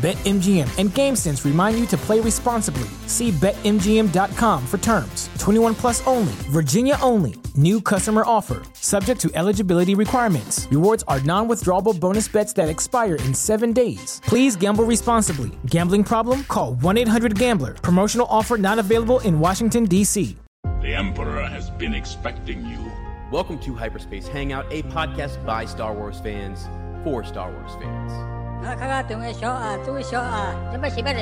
BetMGM and GameSense remind you to play responsibly. See BetMGM.com for terms. 21 plus only, Virginia only. New customer offer, subject to eligibility requirements. Rewards are non withdrawable bonus bets that expire in seven days. Please gamble responsibly. Gambling problem? Call 1 800 Gambler. Promotional offer not available in Washington, D.C. The Emperor has been expecting you. Welcome to Hyperspace Hangout, a podcast by Star Wars fans for Star Wars fans. 啊，看看等个小啊，这位小啊，怎么洗白的？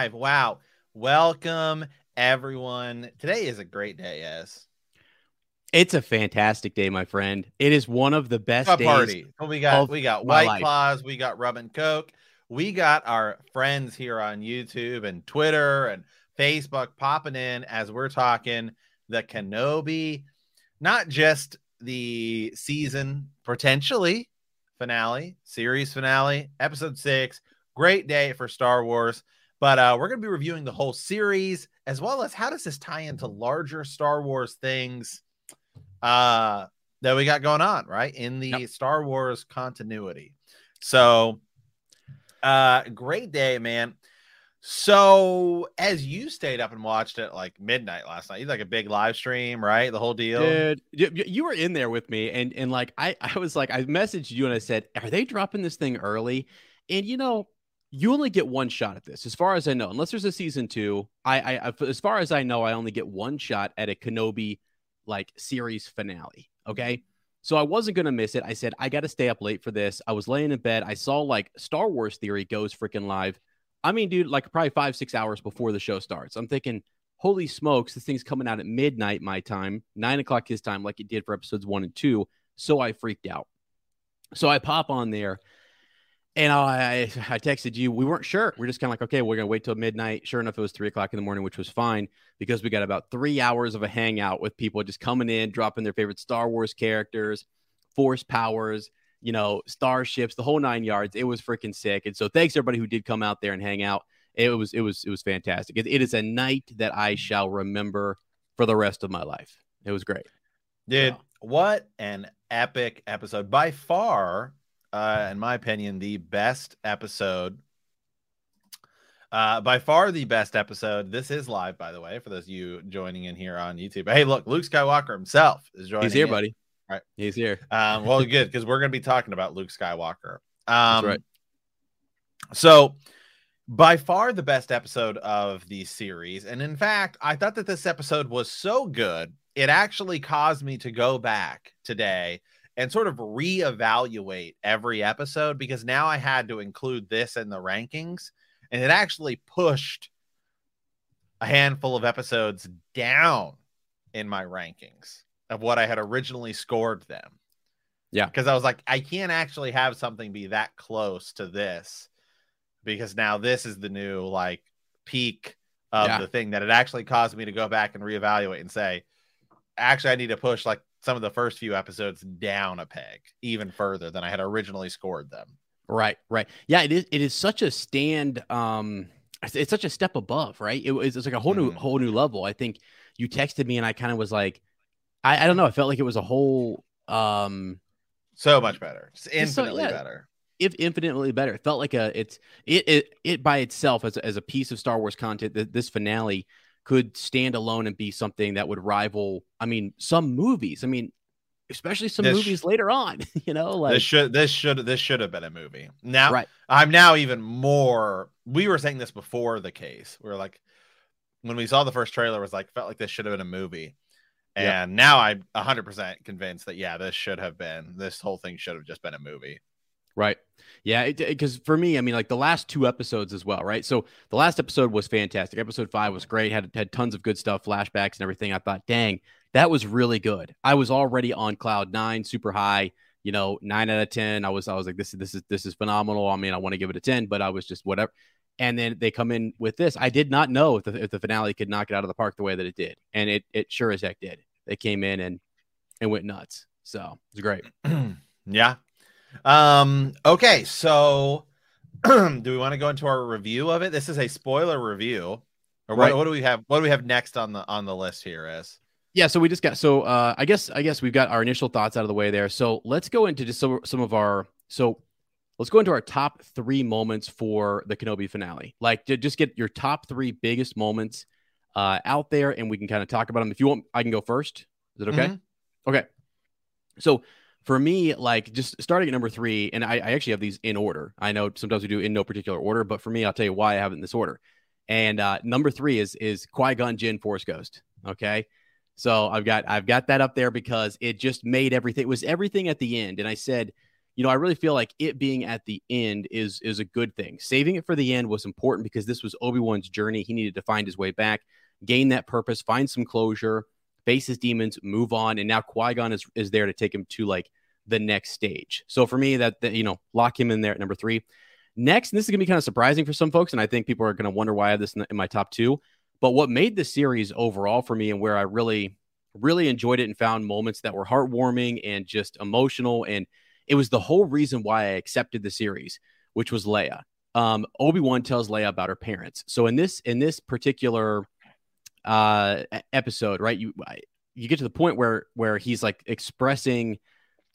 Live. Wow. Welcome, everyone. Today is a great day, yes. It's a fantastic day, my friend. It is one of the best A days. party. We got we got White life. Claws, we got Rum and Coke, we got our friends here on YouTube and Twitter and Facebook popping in as we're talking the Kenobi, not just the season potentially finale, series finale, episode six. Great day for Star Wars. But uh, we're going to be reviewing the whole series as well as how does this tie into larger Star Wars things uh, that we got going on, right? In the Yep. Star Wars continuity. So, uh, great day, man. So, as you stayed up and watched it like midnight last night, you like a big live stream, right? The whole deal. Dude, you were in there with me, and and like I, I was like, I messaged you and I said, "Are they dropping this thing early?" And you know, you only get one shot at this, as far as I know, unless there's a season two. I, I, as far as I know, I only get one shot at a Kenobi like series finale. Okay, so I wasn't gonna miss it. I said I got to stay up late for this. I was laying in bed. I saw like Star Wars Theory goes freaking live. I mean, dude, like probably five six hours before the show starts. I'm thinking holy smokes, this thing's coming out at midnight my time, nine o'clock his time, like it did for episodes one and two. So I freaked out. So I pop on there and I, I texted you. We weren't sure. We're just kind of like, okay, we're going to wait till midnight. Sure enough, it was three o'clock in the morning, which was fine because we got about three hours of a hangout with people just coming in, dropping their favorite Star Wars characters, force powers, you know, starships, the whole nine yards. It was freaking sick. And so thanks everybody who did come out there and hang out. It was, it was, it was fantastic. It, it is a night that I shall remember for the rest of my life. It was great. Dude, Yeah. what an epic episode. By far, uh, in my opinion, the best episode. Uh, by far the best episode. This is live, by the way, for those of you joining in here on YouTube. Hey, look, Luke Skywalker himself is joining. He's here, in. buddy. Right. He's here. Um, well, good because we're going to be talking about Luke Skywalker. That's Um, right. So, by far the best episode of the series, and in fact, I thought that this episode was so good it actually caused me to go back today and sort of reevaluate every episode because now I had to include this in the rankings, and it actually pushed a handful of episodes down in my rankings of what I had originally scored them. Yeah. Because I was like, I can't actually have something be that close to this because now this is the new like peak of Yeah. the thing that it actually caused me to go back and reevaluate and say, actually, I need to push like some of the first few episodes down a peg even further than I had originally scored them. Right, right. Yeah, it is. It is such a stand. Um, it's, it's such a step above, right? It was it's like a whole new Mhm. whole new level. I think you texted me and I kind of was like, I, I don't know. I felt like it was a whole um So much better. Just Just so- infinitely yeah. better. if infinitely better. It felt like a it's it it, it by itself as, a- as a piece of Star Wars content that this finale could stand alone and be something that would rival. I mean, some movies. I mean, especially some This- movies later on. You know, like this should this should this should have been a movie. Now Right. I'm now even more we were saying this before the case. We were like when we saw the first trailer it was like felt like this should have been a movie. And Yeah. now I'm 100% convinced that yeah, this should have been this whole thing should have just been a movie. Right. Yeah. Because for me, I mean, like the last two episodes as well, right? So the last episode was fantastic. Episode five was great. Had had tons of good stuff, flashbacks and everything. I thought, dang, that was really good. I was already on cloud nine, super high. You know, nine out of ten. I was, I was like, this is this is this is phenomenal. I mean, I want to give it a ten, but I was just whatever. And then they come in with this. I did not know if the, if the finale could knock it out of the park the way that it did, and it it sure as heck did. They came in and and went nuts. So it's great. yeah. Um okay, so do we want to go into our review of it? This is a spoiler review. Or what, Right. what do we have? What do we have next on the on the list here is? Yeah, so we just got so uh I guess I guess we've got our initial thoughts out of the way there. So let's go into just some, some of our so let's go into our top three moments for the Kenobi finale. Like just get your top three biggest moments uh out there and we can kind of talk about them. If you want, I can go first. Is it okay? Mhm. Okay. So for me, like just starting at number three, and I, I actually have these in order. I know sometimes we do in no particular order, but for me, I'll tell you why I have it in this order. And uh, number three is is Qui Gon Jinn Force Ghost. Okay, so I've got I've got that up there because it just made everything. It was everything at the end, and I said, you know, I really feel like it being at the end is is a good thing. Saving it for the end was important because this was Obi Wan's journey. He needed to find his way back, gain that purpose, find some closure, face his demons, move on, and now Qui Gon is is there to take him to like the next stage. So for me, that, that you know, lock him in there at number three. Next, this is gonna be kind of surprising for some folks, and I think people are gonna wonder why I have this in, in my top two. But what made the series overall for me, and where I really, really enjoyed it and found moments that were heartwarming and just emotional, and it was the whole reason why I accepted the series, which was Leia. Um, Obi Wan tells Leia about her parents. So in this in this particular uh episode, right? You you get to the point where where he's like expressing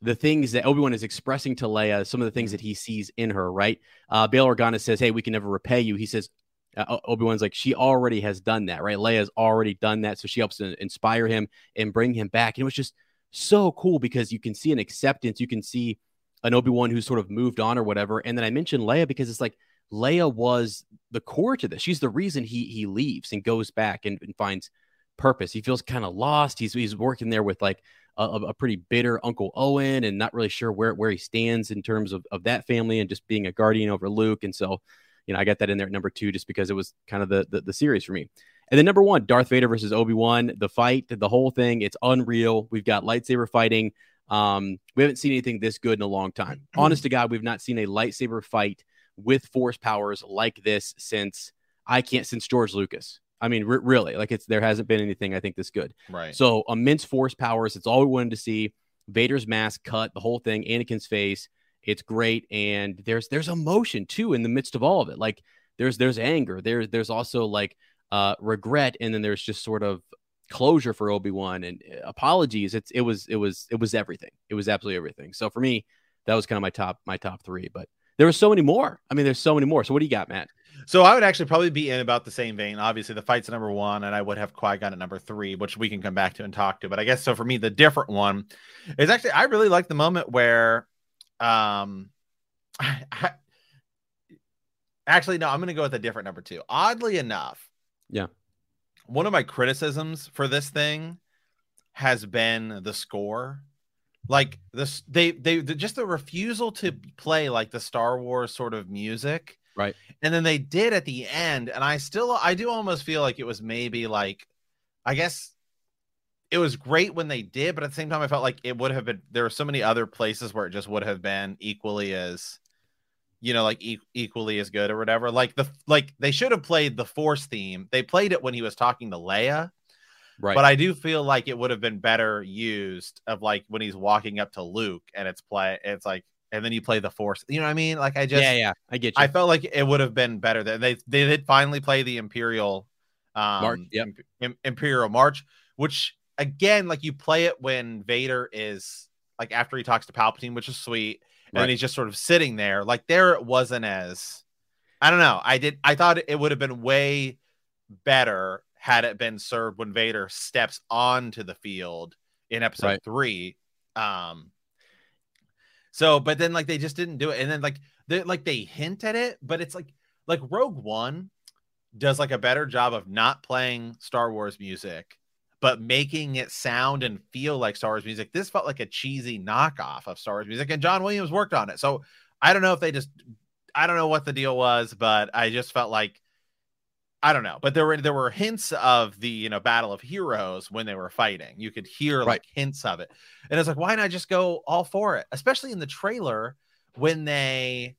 the things that Obi Wan is expressing to Leia, some of the things that he sees in her, right? Uh, Bail Organa says, "Hey, we can never repay you." He says, uh, Obi Wan's like, "She already has done that, right? Leia's already done that, so she helps to inspire him and bring him back." And it was just so cool because you can see an acceptance, you can see an Obi Wan who's sort of moved on or whatever. And then I mentioned Leia because it's like Leia was the core to this. She's the reason he he leaves and goes back and, and finds purpose. He feels kind of lost. He's he's working there with like a, a pretty bitter Uncle Owen and not really sure where where he stands in terms of of that family and just being a guardian over Luke. And so, you know, I got that in there at number two just because it was kind of the the, the series for me. And then number one, Darth Vader versus Obi Wan, the fight, the whole thing, it's unreal. We've got lightsaber fighting. Um, we haven't seen anything this good in a long time. Honest to God, we've not seen a lightsaber fight with force powers like this since I can't since George Lucas. I mean, re- really, like it's there hasn't been anything I think this good. Right. So immense force powers. It's all we wanted to see. Vader's mask cut, the whole thing, Anakin's face. It's great, and there's there's emotion too in the midst of all of it. Like there's there's anger. There's there's also like uh regret, and then there's just sort of closure for Obi Wan and uh, apologies. It's it was it was it was everything. It was absolutely everything. So for me, that was kind of my top my top three. But there were so many more. I mean, there's so many more. So what do you got, Matt? So I would actually probably be in about the same vein. Obviously, the fight's number one, and I would have Qui Gon at number three, which we can come back to and talk to. But I guess so for me, the different one is actually I really like the moment where, um, I, I, actually no, I'm going to go with a different number two. Oddly enough, Yeah. one of my criticisms for this thing has been the score like this they they the, just the refusal to play like the star wars sort of music. Right. and then they did at the end and i still i do almost feel like it was maybe like i guess it was great when they did but at the same time i felt like it would have been there were so many other places where it just would have been equally as you know like e- equally as good or whatever. Like the like they should have played the force theme. They played it when he was talking to leia Right. but I do feel like it would have been better used of like when he's walking up to Luke and it's play it's like and then you play the Force. You know what I mean? Like I just yeah, yeah, I get you. I felt like it would have been better that they they did finally play the Imperial um March, yep. Im- Imperial March, which again, like you play it when Vader is like after he talks to Palpatine, which is sweet, and Right. he's just sort of sitting there. Like there it wasn't as I don't know. I did I thought it would have been way better had it been served when Vader steps onto the field in episode Right. three. Um so but then like they just didn't do it. And then like they like they hint at it, but it's like like Rogue One does like a better job of not playing Star Wars music, but making it sound and feel like Star Wars music. This felt like a cheesy knockoff of Star Wars music, and John Williams worked on it. So I don't know if they just I don't know what the deal was, but I just felt like I don't know. But there were there were hints of the you know Battle of Heroes when they were fighting. You could hear like Right. hints of it. And it's like, why not just go all for it? Especially in the trailer when they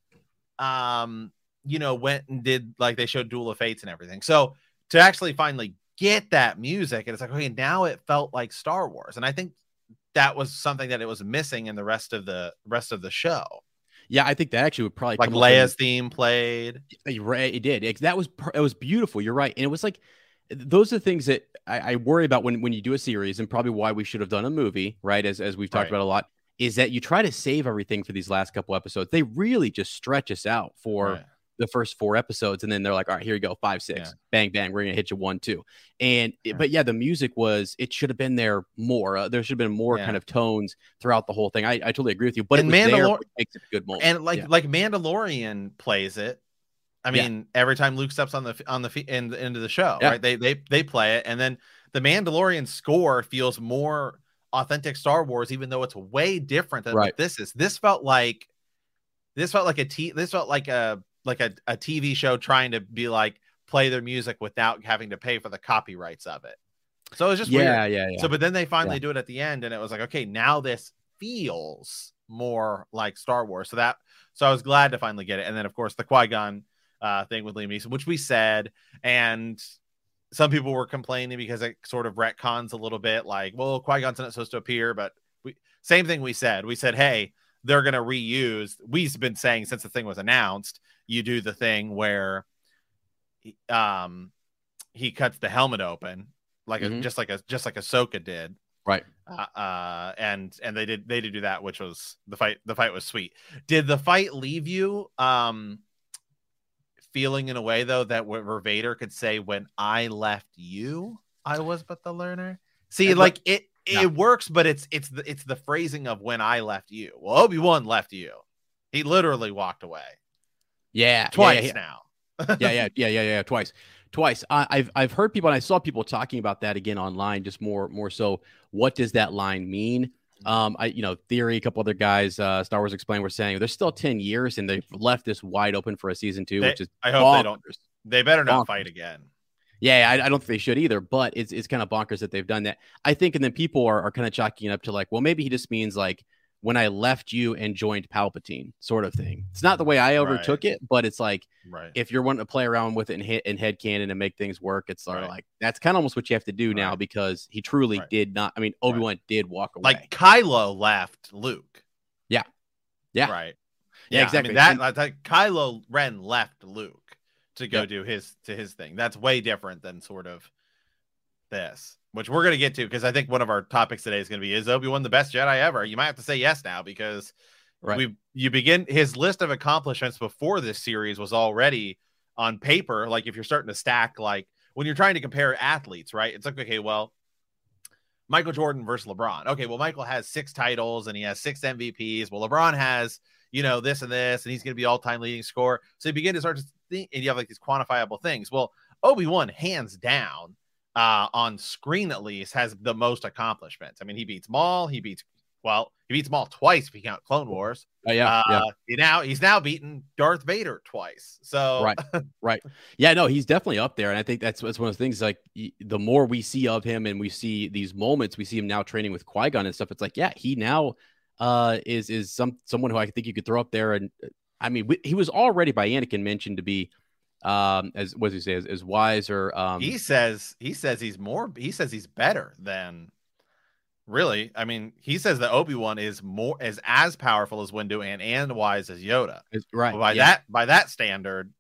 um you know went and did like they showed Duel of Fates and everything. So to actually finally get that music, and it's like, okay, now it felt like Star Wars. And I think that was something that it was missing in the rest of the rest of the show. Yeah, I think that actually would probably Like Leia's theme played. Right, it did. It- that was it was beautiful. You're right, and it was like those are the things that I, I worry about when when you do a series, and probably why we should have done a movie, right? As as we've talked Right. about a lot, is that you try to save everything for these last couple episodes. They really just stretch us out for Right. The first four episodes, and then they're like, all right, here you go, five, six, Yeah. bang, bang, we're gonna hit you one, two, and Yeah. but yeah, the music was it should have been there more. Uh, there should have been more Yeah. kind of tones throughout the whole thing. I, I totally agree with you, but And there, makes it a good moment. and like like Mandalorian plays it. I mean, every time Luke steps on the on the in, into the show, right? They they they play it, and then the Mandalorian score feels more authentic Star Wars, even though it's way different than Right. what this is. This felt like this felt like a t this felt like a like a, a TV show trying to be like play their music without having to pay for the copyrights of it. So it was just yeah, weird. yeah, yeah. So, but then they finally do it at the end, and it was like, okay, now this feels more like Star Wars. So that, so I was glad to finally get it. And then, of course, the Qui Gon uh, thing with Liam Neeson, which we said, and some people were complaining because it sort of retcons a little bit, like, well, Qui Gon's not supposed to appear, but we same thing we said. We said, hey, they're gonna reuse. We've been saying since the thing was announced, you do the thing where, um, he cuts the helmet open like a, Mhm. just like a just like Ahsoka did, right. uh, uh, and and they did they did do that, which was the fight. The fight was sweet. Did the fight leave you um feeling in a way though that where Vader could say, "When I left you, I was but the learner." See, And like it it Yeah. works, but it's it's the it's the phrasing of "when I left you." Well, Obi Wan left you. He literally walked away Yeah, twice yeah, yeah. now. yeah, yeah, yeah, yeah, yeah, twice, twice. I, I've I've heard people, and I saw people talking about that again online, just more more so. What does that line mean? Um, I you know, theory. A couple other guys, uh, Star Wars Explained, were saying there's still ten years, and they've left this wide open for a season two, They- which is I hope they don't. They better not Bonkers. fight again. Yeah, I, I don't think they should either, but it's it's kind of bonkers that they've done that. I think, and then people are, are kind of chalking it up to like, well, maybe he just means like when I left you and joined Palpatine, sort of thing. It's not the way I overtook it, but it's like Right. if you're wanting to play around with it and hit and head canon and make things work, it's sort of like that's kind of almost what you have to do now because he truly Right. did not. I mean, Obi Wan did walk away. like Kylo left Luke. Yeah. Yeah. Right. Yeah, I exactly. mean, that, like, that Kylo Ren left Luke to go Yep. do his to his thing. That's way different than sort of this, which we're gonna get to because I think one of our topics today is gonna be is Obi Wan the best Jedi ever? You might have to say yes now because Right. we you begin his list of accomplishments before this series was already on paper. Like if you're starting to stack, like when you're trying to compare athletes, right? It's like okay, well. Michael Jordan versus LeBron. Okay, well, Michael has six titles and he has six MVPs. Well, LeBron has, you know, this and this, and he's going to be all time leading scorer. So you begin to start to think, and you have like these quantifiable things. Well, Obi Wan, hands down, uh, on screen at least, has the most accomplishments. I mean, he beats Maul. He beats, well, he beats Maul twice if you count Clone Wars. Oh, yeah, uh, yeah, He now he's now beaten Darth Vader twice. So right, right. Yeah, no, he's definitely up there, and I think that's that's one of the things. Like the more we see of him, and we see these moments, we see him now training with Qui Gon and stuff. It's like, yeah, he now uh is is some someone who I think you could throw up there, and uh, I mean, he was already by Anakin mentioned to be um as what does he say as, as wise or um he says he says he's more. He says he's better than really. I mean, he says that Obi Wan is more is as powerful as Windu and and wise as Yoda. Right. But by yeah. that by that standard,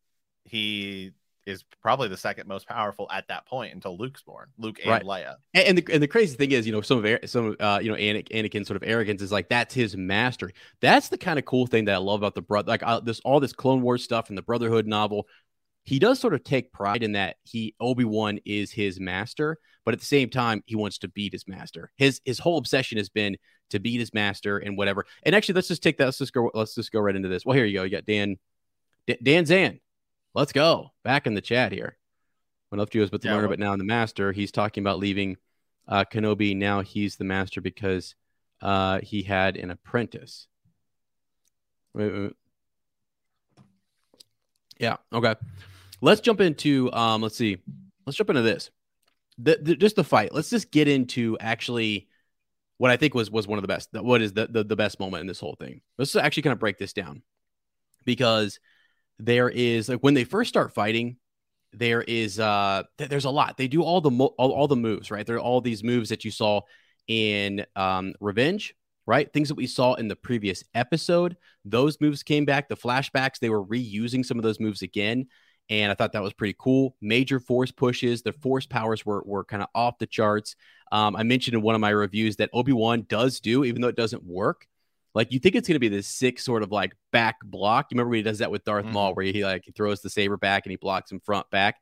he is probably the second most powerful at that point until Luke's born. Luke and Right. Leia. And, the and the crazy thing is, you know, some of some uh, you know, Anakin, sort of arrogance is like that's his mastery. That's the kind of cool thing that I love about the brother, like uh, this all this Clone Wars stuff and the Brotherhood novel. He does sort of take pride in that he Obi Wan is his master, but at the same time, he wants to beat his master. His his whole obsession has been to beat his master and whatever. And actually, let's just take that. Let's just go. Let's just go right into this. Well, here you go. You got Dan, D- Dan Zan. Let's go back in the chat here. When up to us, but to Yeah, learn what- about now in the master, he's talking about leaving uh, Kenobi. Now he's the master because uh, he had an apprentice. Wait, wait, wait. Yeah. Okay. Let's jump into. Um. Let's see. Let's jump into this. The, the just the fight. Let's just get into actually what I think was was one of the best. What is the the, the best moment in this whole thing? Let's actually kind of break this down because there is like when they first start fighting there is uh th- there's a lot they do all the mo- all, all the moves right there are all these moves that you saw in um revenge right things that we saw in the previous episode those moves came back the flashbacks they were reusing some of those moves again and i thought that was pretty cool major force pushes the force powers were, were kind of off the charts um, i mentioned in one of my reviews that obi-wan does do even though it doesn't work like you think it's going to be this sick sort of like back block. You remember when he does that with Darth Mhm. Maul, where he like he throws the saber back and he blocks him front back.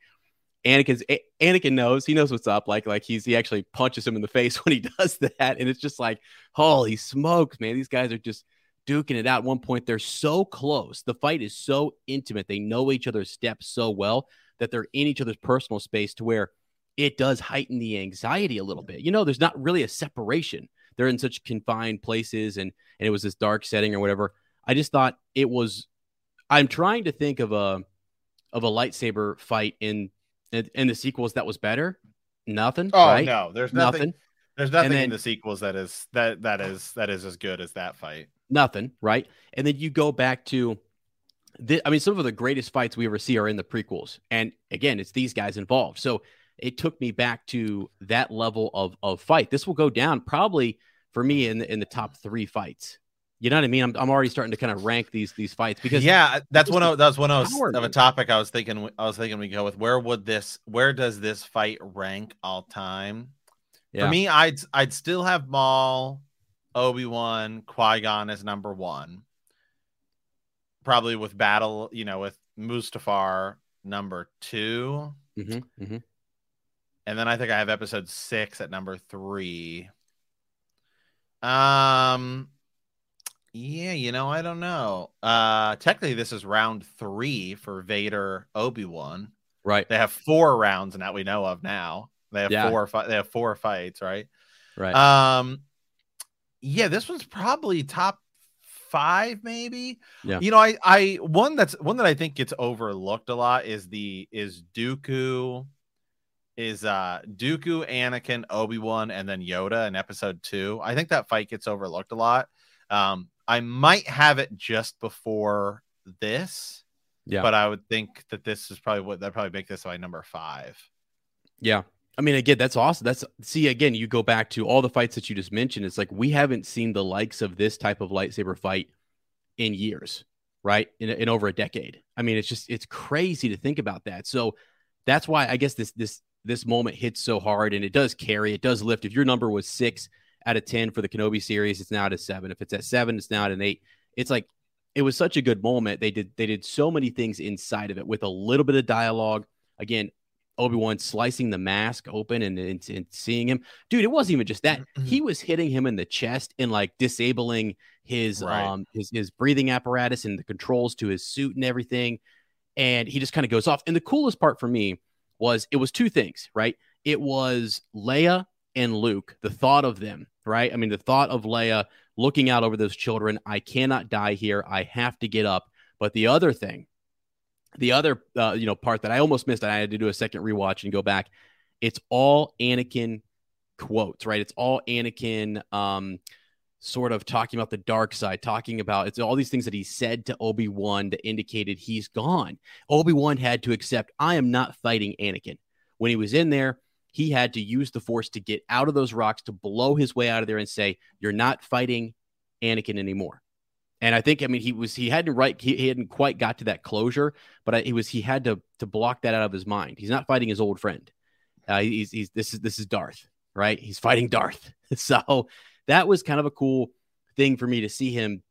Anakin's A- Anakin knows he knows what's up. Like like he's he actually punches him in the face when he does that, and it's just like holy smokes, man! These guys are just duking it out. At one point, they're so close. The fight is so intimate. They know each other's steps so well that they're in each other's personal space to where it does heighten the anxiety a little bit. You know, there's not really a separation. They're in such confined places and and it was this dark setting or whatever. I just thought it was I'm trying to think of a of a lightsaber fight in in, the sequels that was better. Nothing. Oh right? no, there's nothing. Nothing. There's nothing then- in the sequels that is that that is that is as good as that fight. Nothing, right? And then you go back to the, I mean, some of the greatest fights we ever see are in the prequels. And again, it's these guys involved. So it took me back to that level of of fight. This will go down probably for me in the, in the top three fights. You know what I mean? I'm, I'm already starting to kind of rank these these fights because yeah, uh, that's one of that's one of, of a topic I was thinking. I was thinking we go with where would this where does this fight rank all time? Yeah. For me, I'd I'd still have Maul, Obi Wan, Qui Gon as number one. Probably with battle, you know, with Mustafar number two, Mhm, mhm. and then I think I have Episode six at number three. Um, yeah, you know, I don't know. Uh, technically, this is round three for Vader Obi Wan. right, They have four rounds now we know of now. They have Yeah. four fi- they have four fights, right? right. Um yeah, this one's probably top 5 maybe. Yeah. You know, I I one that's one that I think gets overlooked a lot is the is Dooku is uh Dooku, Anakin, Obi-Wan and then Yoda in episode 2. I think that fight gets overlooked a lot. Um I might have it just before this. Yeah. But I would think that this is probably what that probably make this my number 5. Yeah. I mean, again, that's awesome. That's see, again, you go back to all the fights that you just mentioned. It's like we haven't seen the likes of this type of lightsaber fight in years, right? In, in over a decade. I mean, it's just it's crazy to think about that. So that's why I guess this this this moment hits so hard and it does carry, it does lift. If your number was six out of ten for the Kenobi series, it's now at a seven. If it's at seven, it's now at an eight. It's like it was such a good moment. They did they did so many things inside of it with a little bit of dialogue. Again, Obi-Wan slicing the mask open and, and, and seeing him. Dude, it wasn't even just that. he was hitting him in the chest and like disabling his Right. um his his breathing apparatus and the controls to his suit and everything. And he just kind of goes off. And the coolest part for me was it was two things, right? It was Leia and Luke, the thought of them, right? I mean, the thought of Leia looking out over those children. I cannot die here. I have to get up. But the other thing, the other uh, you know part that I almost missed, I had to do a second rewatch and go back. It's all Anakin quotes, right? It's all Anakin um sort of talking about the dark side, talking about it's all these things that he said to Obi-Wan that indicated he's gone. Obi-Wan had to accept I am not fighting Anakin. When he was in there, he had to use the force to get out of those rocks to blow his way out of there and say, "You're not fighting Anakin anymore." And I think, I mean, he was he hadn't right he, he hadn't quite got to that closure, but I, he was he had to to block that out of his mind. He's not fighting his old friend. Uh, he's he's this is this is Darth, right? He's fighting Darth. So that was kind of a cool thing for me to see him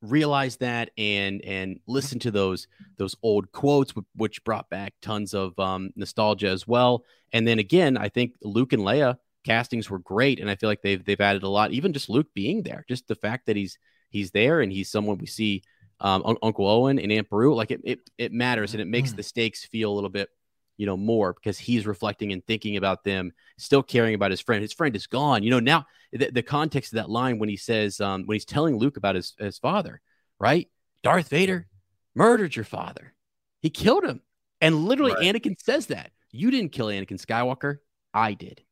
realize that and and listen to those those old quotes which brought back tons of um, nostalgia as well and then again i think luke and leia castings were great and i feel like they've they've added a lot even just luke being there just the fact that he's he's there and he's someone we see um, Un- uncle owen and aunt beru like it, it it matters and it makes Mm. the stakes feel a little bit you know more because he's reflecting and thinking about them still caring about his friend. His friend is gone. You know now the, the context of that line when he says um, when he's telling luke about his, his father right? Darth vader murdered your father. He killed him. And literally Right. anakin says that. You didn't kill anakin skywalker. I did.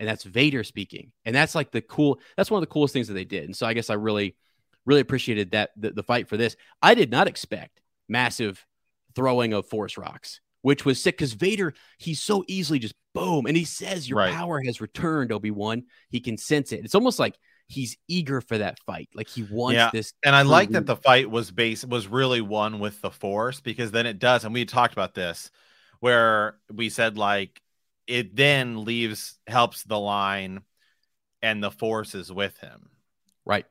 And that's vader speaking. And that's like the cool that's one of the coolest things that they did. And so i guess i really really appreciated that the, the fight for this i did not expect massive throwing of force rocks which was sick because Vader, he's so easily just boom. And he says, Your Right. power has returned, Obi Wan. He can sense it. It's almost like he's eager for that fight. Like he wants Yeah, this. And I like that the fight was base was really won with the force because then it does, and we talked about this where we said like it then leaves helps the line and the force is with him. Right.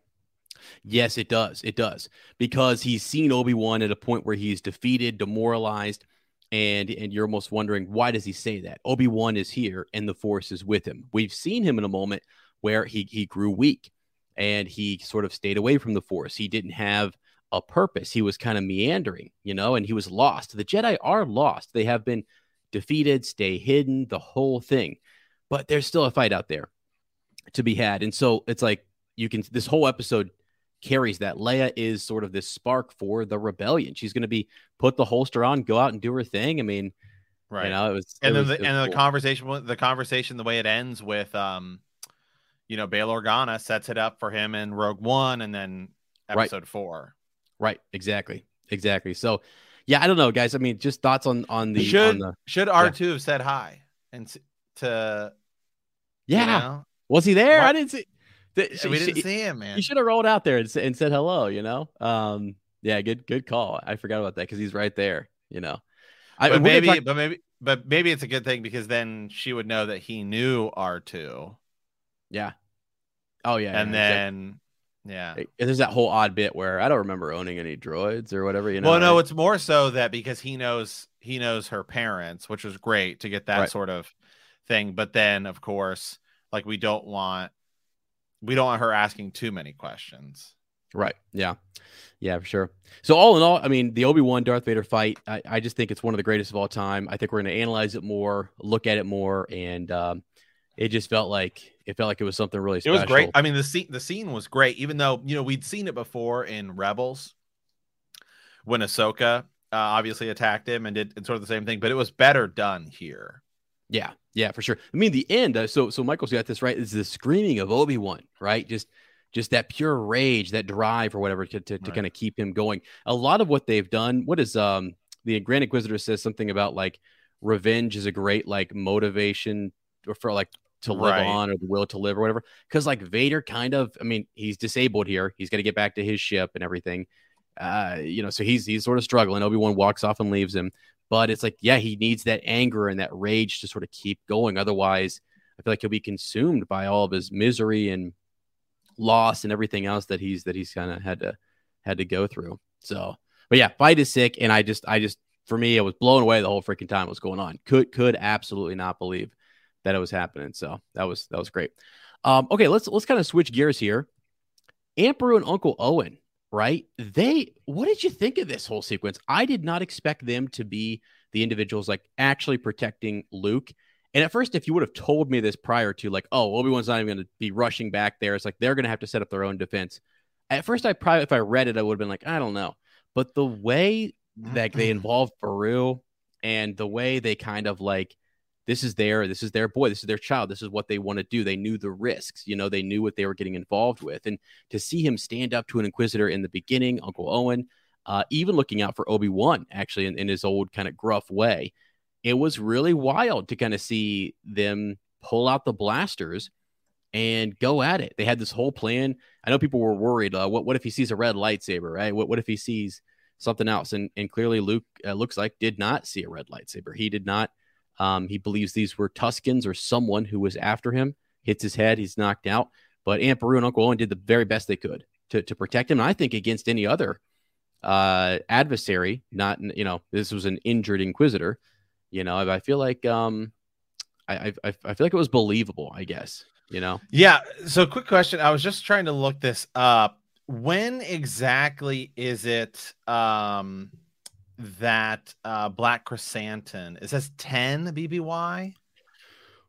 Yes, it does. It does. Because he's seen Obi-Wan at a point where he's defeated, demoralized, and and you're almost wondering why does he say that? Obi-Wan is here and the force is with him. We've seen him in a moment where he he grew weak and he sort of stayed away from the force. He didn't have a purpose. He was kind of meandering, you know, and he was lost. The Jedi are lost. They have been defeated, stay hidden, the whole thing. But there's still a fight out there to be had. And so it's like you can this whole episode carries that Leia is sort of this spark for the rebellion. She's going to be put the holster on, go out and do her thing. I mean, Right. you know, it was and it then was- the, and the conversation the conversation the way it ends with um you know Bail Organa sets it up for him in Rogue One and then Right. episode 4. right, exactly, exactly. So, yeah, I don't know, guys. I mean, just thoughts on on the should on the should R2 have said hi and to you yeah. know? Was he there? What? I didn't see. The, we didn't see him, man. You should have rolled out there and, and said hello. You know, um, yeah, good good call. I forgot about that because he's right there. You know, I but maybe, talk- but maybe, but maybe it's a good thing because then she would know that he knew R two, yeah. Oh yeah, and yeah, then yeah. exactly. there's that whole odd bit where I don't remember owning any droids or whatever. You know, well, no, right? it's more so that because he knows he knows her parents, which was great to get that Right. sort of thing. But then, of course, like we don't want we don't want her asking too many questions. Right. Yeah. Yeah, for sure. So all in all, I mean, the Obi Wan Darth Vader fight, I, I just think it's one of the greatest of all time. I think we're going to analyze it more, look at it more, and um, it just felt like it felt like it was something really It was great. I mean, the scene the scene was great, even though you know we'd seen it before in Rebels when Ahsoka uh, obviously attacked him and did sort of the same thing, but it was better done here. Yeah, yeah, for sure. I mean, the end. Uh, so, so Michael's got this right. Is the screaming of Obi Wan, right? Just, just that pure rage, that drive, or whatever, to to, to Right. kind of keep him going. A lot of what they've done. What is um the Grand Inquisitor says something about like revenge is a great like motivation or for like to live Right. on or the will to live or whatever. Because like Vader, kind of. I mean, he's disabled here. He's got to get back to his ship and everything. Uh, you know, so he's he's sort of struggling. Obi Wan walks off and leaves him. But it's like, yeah, he needs that anger and that rage to sort of keep going. Otherwise, I feel like he'll be consumed by all of his misery and loss and everything else that he's that he's kind of had to had to go through. So, but yeah, fight is sick, and I just I just for me, I was blown away the whole freaking time it was going on. Could could absolutely not believe that it was happening. So that was that was great. Um, okay, let's let's kind of switch gears here. Aunt Beru and Uncle Owen, right? They what did you think of this whole sequence? I did not expect them to be the individuals like actually protecting Luke. And at first, if you would have told me this prior to like, oh, Obi Wan's not even going to be rushing back there, it's like they're going to have to set up their own defense. At first, I probably if I read it, I would have been like, I don't know. But the way that they involved Beru and the way they kind of like this is their this is their boy this is their child this is what they want to do they knew the risks you know they knew what they were getting involved with and to see him stand up to an inquisitor in the beginning uncle owen uh, even looking out for obi-wan actually in, in his old kind of gruff way it was really wild to kind of see them pull out the blasters and go at it. They had this whole plan. I know people were worried. Uh, what what if he sees a red lightsaber, right? What what if he sees something else? And and clearly Luke uh, looks like did not see a red lightsaber. He did not. Um, he believes these were Tuskens or someone who was after him. Hits his head. He's knocked out. But Aunt Beru and Uncle Owen did the very best they could to to protect him. And I think against any other uh, adversary, not you know this was an injured Inquisitor. You know, I feel like um, I I, I feel like it was believable. I guess you know. Yeah. So, quick question. I was just trying to look this up. When exactly is it um, that uh, Black Chrysanthemum? It says 10 BBY.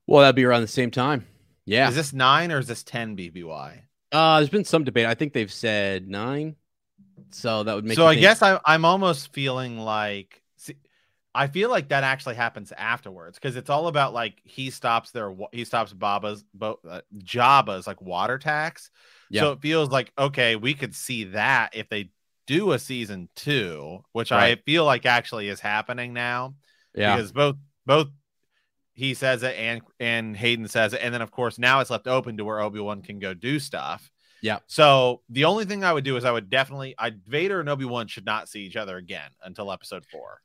Well, that'd be around the same time. Yeah. Is this nine or is this 10 BBY? Uh, there's been some debate. I think they've said nine. So that would make. So I think... guess I'm I'm almost feeling like see, I feel like that actually happens afterwards because it's all about like he stops their he stops Baba's bo- uh, Jabba's like water tax. Yeah. So it feels like okay, we could see that if they do a season two, which right. I feel like actually is happening now. Yeah, because both both he says it and and Hayden says it, and then of course now it's left open to where Obi Wan can go do stuff. Yeah. So the only thing I would do is I would definitely I Vader and Obi Wan should not see each other again until Episode four.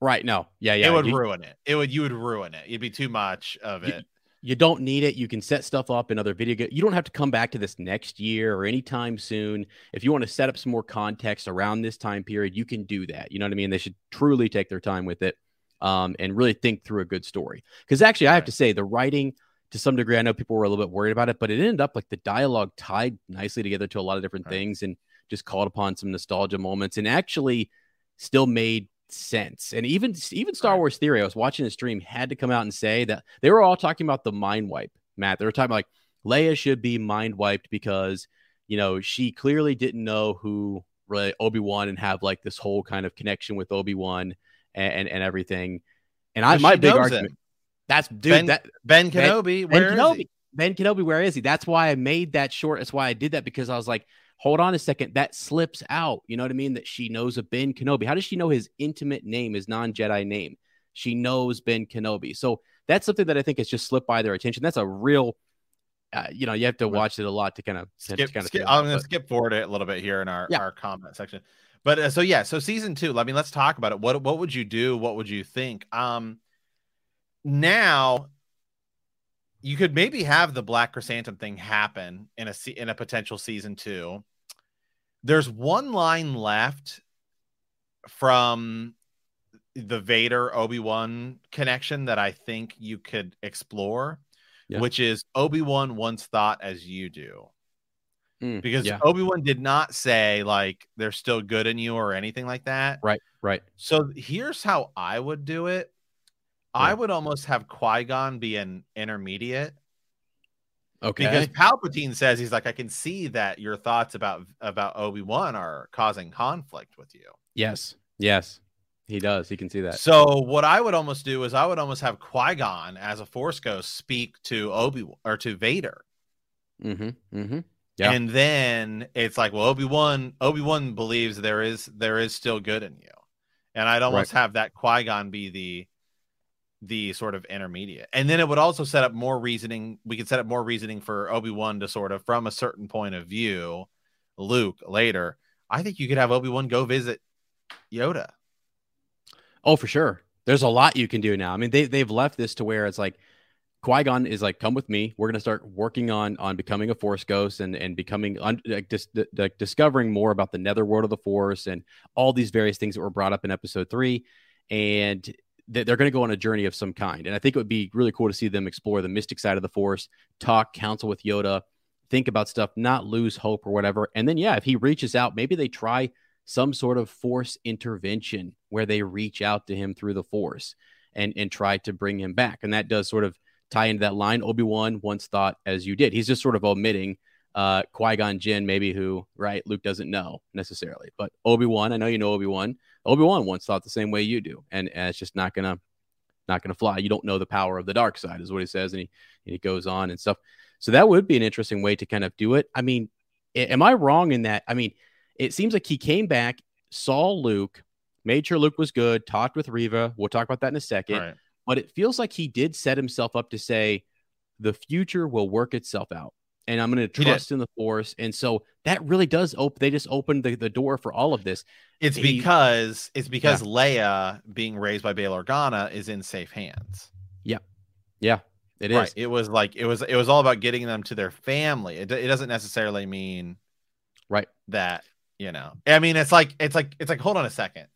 Right. No. Yeah. Yeah. It would you, ruin it. It would. You would ruin it. It'd be too much of it. You don't need it. You can set stuff up in other video games. You don't have to come back to this next year or anytime soon. If you want to set up some more context around this time period, you can do that. You know what I mean? They should truly take their time with it um, and really think through a good story. Because actually, I have to say, the writing to some degree, I know people were a little bit worried about it, but it ended up like the dialogue tied nicely together to a lot of different right. things and just called upon some nostalgia moments and actually still made sense. And even even Star Wars Theory, I was watching the stream, had to come out and say that they were all talking about the mind wipe, Matt. They were talking like Leia should be mind wiped because you know she clearly didn't know who really Obi Wan and have like this whole kind of connection with Obi Wan and, and, and everything. And I my big argument. It. That's dude. Ben, that Ben Kenobi. Ben, where ben Kenobi. Ben Kenobi. Where is he? That's why I made that short. That's why I did that because I was like, hold on a second, that slips out. You know what I mean? That she knows of Ben Kenobi. How does she know his intimate name, his non Jedi name? She knows Ben Kenobi. So that's something that I think has just slipped by their attention. That's a real, uh, you know, you have to watch it a lot to kind of skip. kind of skip I'm going to skip forward it a little bit here in our, yeah. our comment section. But uh, so yeah, so season two. I mean, let's talk about it. What what would you do? What would you think? Um, now you could maybe have the Black Chrysanthemum thing happen in a in a potential season two. There's one line left from the Vader Obi Wan connection that I think you could explore, yeah. which is Obi Wan once thought as you do. Mm, because yeah. Obi Wan did not say like they're still good in you or anything like that. Right, right. So here's how I would do it. I would almost have Qui Gon be an intermediate Okay. Because Palpatine says he's like, I can see that your thoughts about about Obi Wan are causing conflict with you. Yes. Yes. He does. He can see that. So what I would almost do is I would almost have Qui Gon as a Force ghost speak to Obi or to Vader. Mm-hmm. Mm-hmm. Yeah. And then it's like, well, Obi Wan Obi Wan believes there is there is still good in you, and I'd almost right. have that Qui Gon be the the sort of intermediate. And then it would also set up more reasoning. We could set up more reasoning for Obi Wan to sort of, from a certain point of view, Luke later. I think you could have Obi Wan go visit Yoda. Oh, for sure. There's a lot you can do now. I mean, they they've left this to where it's like Qui Gon is like, come with me. We're gonna start working on on becoming a Force ghost and and becoming un, like, dis, like discovering more about the netherworld of the Force and all these various things that were brought up in Episode three. And they're going to go on a journey of some kind. And I think it would be really cool to see them explore the mystic side of the force, talk, counsel with Yoda, think about stuff, not lose hope or whatever. And then, yeah, if he reaches out, maybe they try some sort of force intervention where they reach out to him through the force and, and try to bring him back. And that does sort of tie into that line Obi Wan once thought as you did. He's just sort of omitting uh, Qui Gon Jinn, maybe who, right, Luke doesn't know necessarily. But Obi Wan, I know you know Obi Wan. Obi Wan once thought the same way you do, and, and it's just not gonna not gonna fly. You don't know the power of the dark side, is what he says, and he and he goes on and stuff. So that would be an interesting way to kind of do it. I mean, am I wrong in that? I mean, it seems like he came back, saw Luke, made sure Luke was good, talked with Reva. We'll talk about that in a second. Right. But it feels like he did set himself up to say, the future will work itself out. And I'm going to trust in the force. And so that really does open, they just opened the, the door for all of this. It's He- because it's because Leia being raised by Bail Organa is in safe hands. Yeah, Yeah. it is. right. It was like it was it was all about getting them to their family. It, it doesn't necessarily mean Right. that you know. I mean, it's like it's like it's like hold on a second.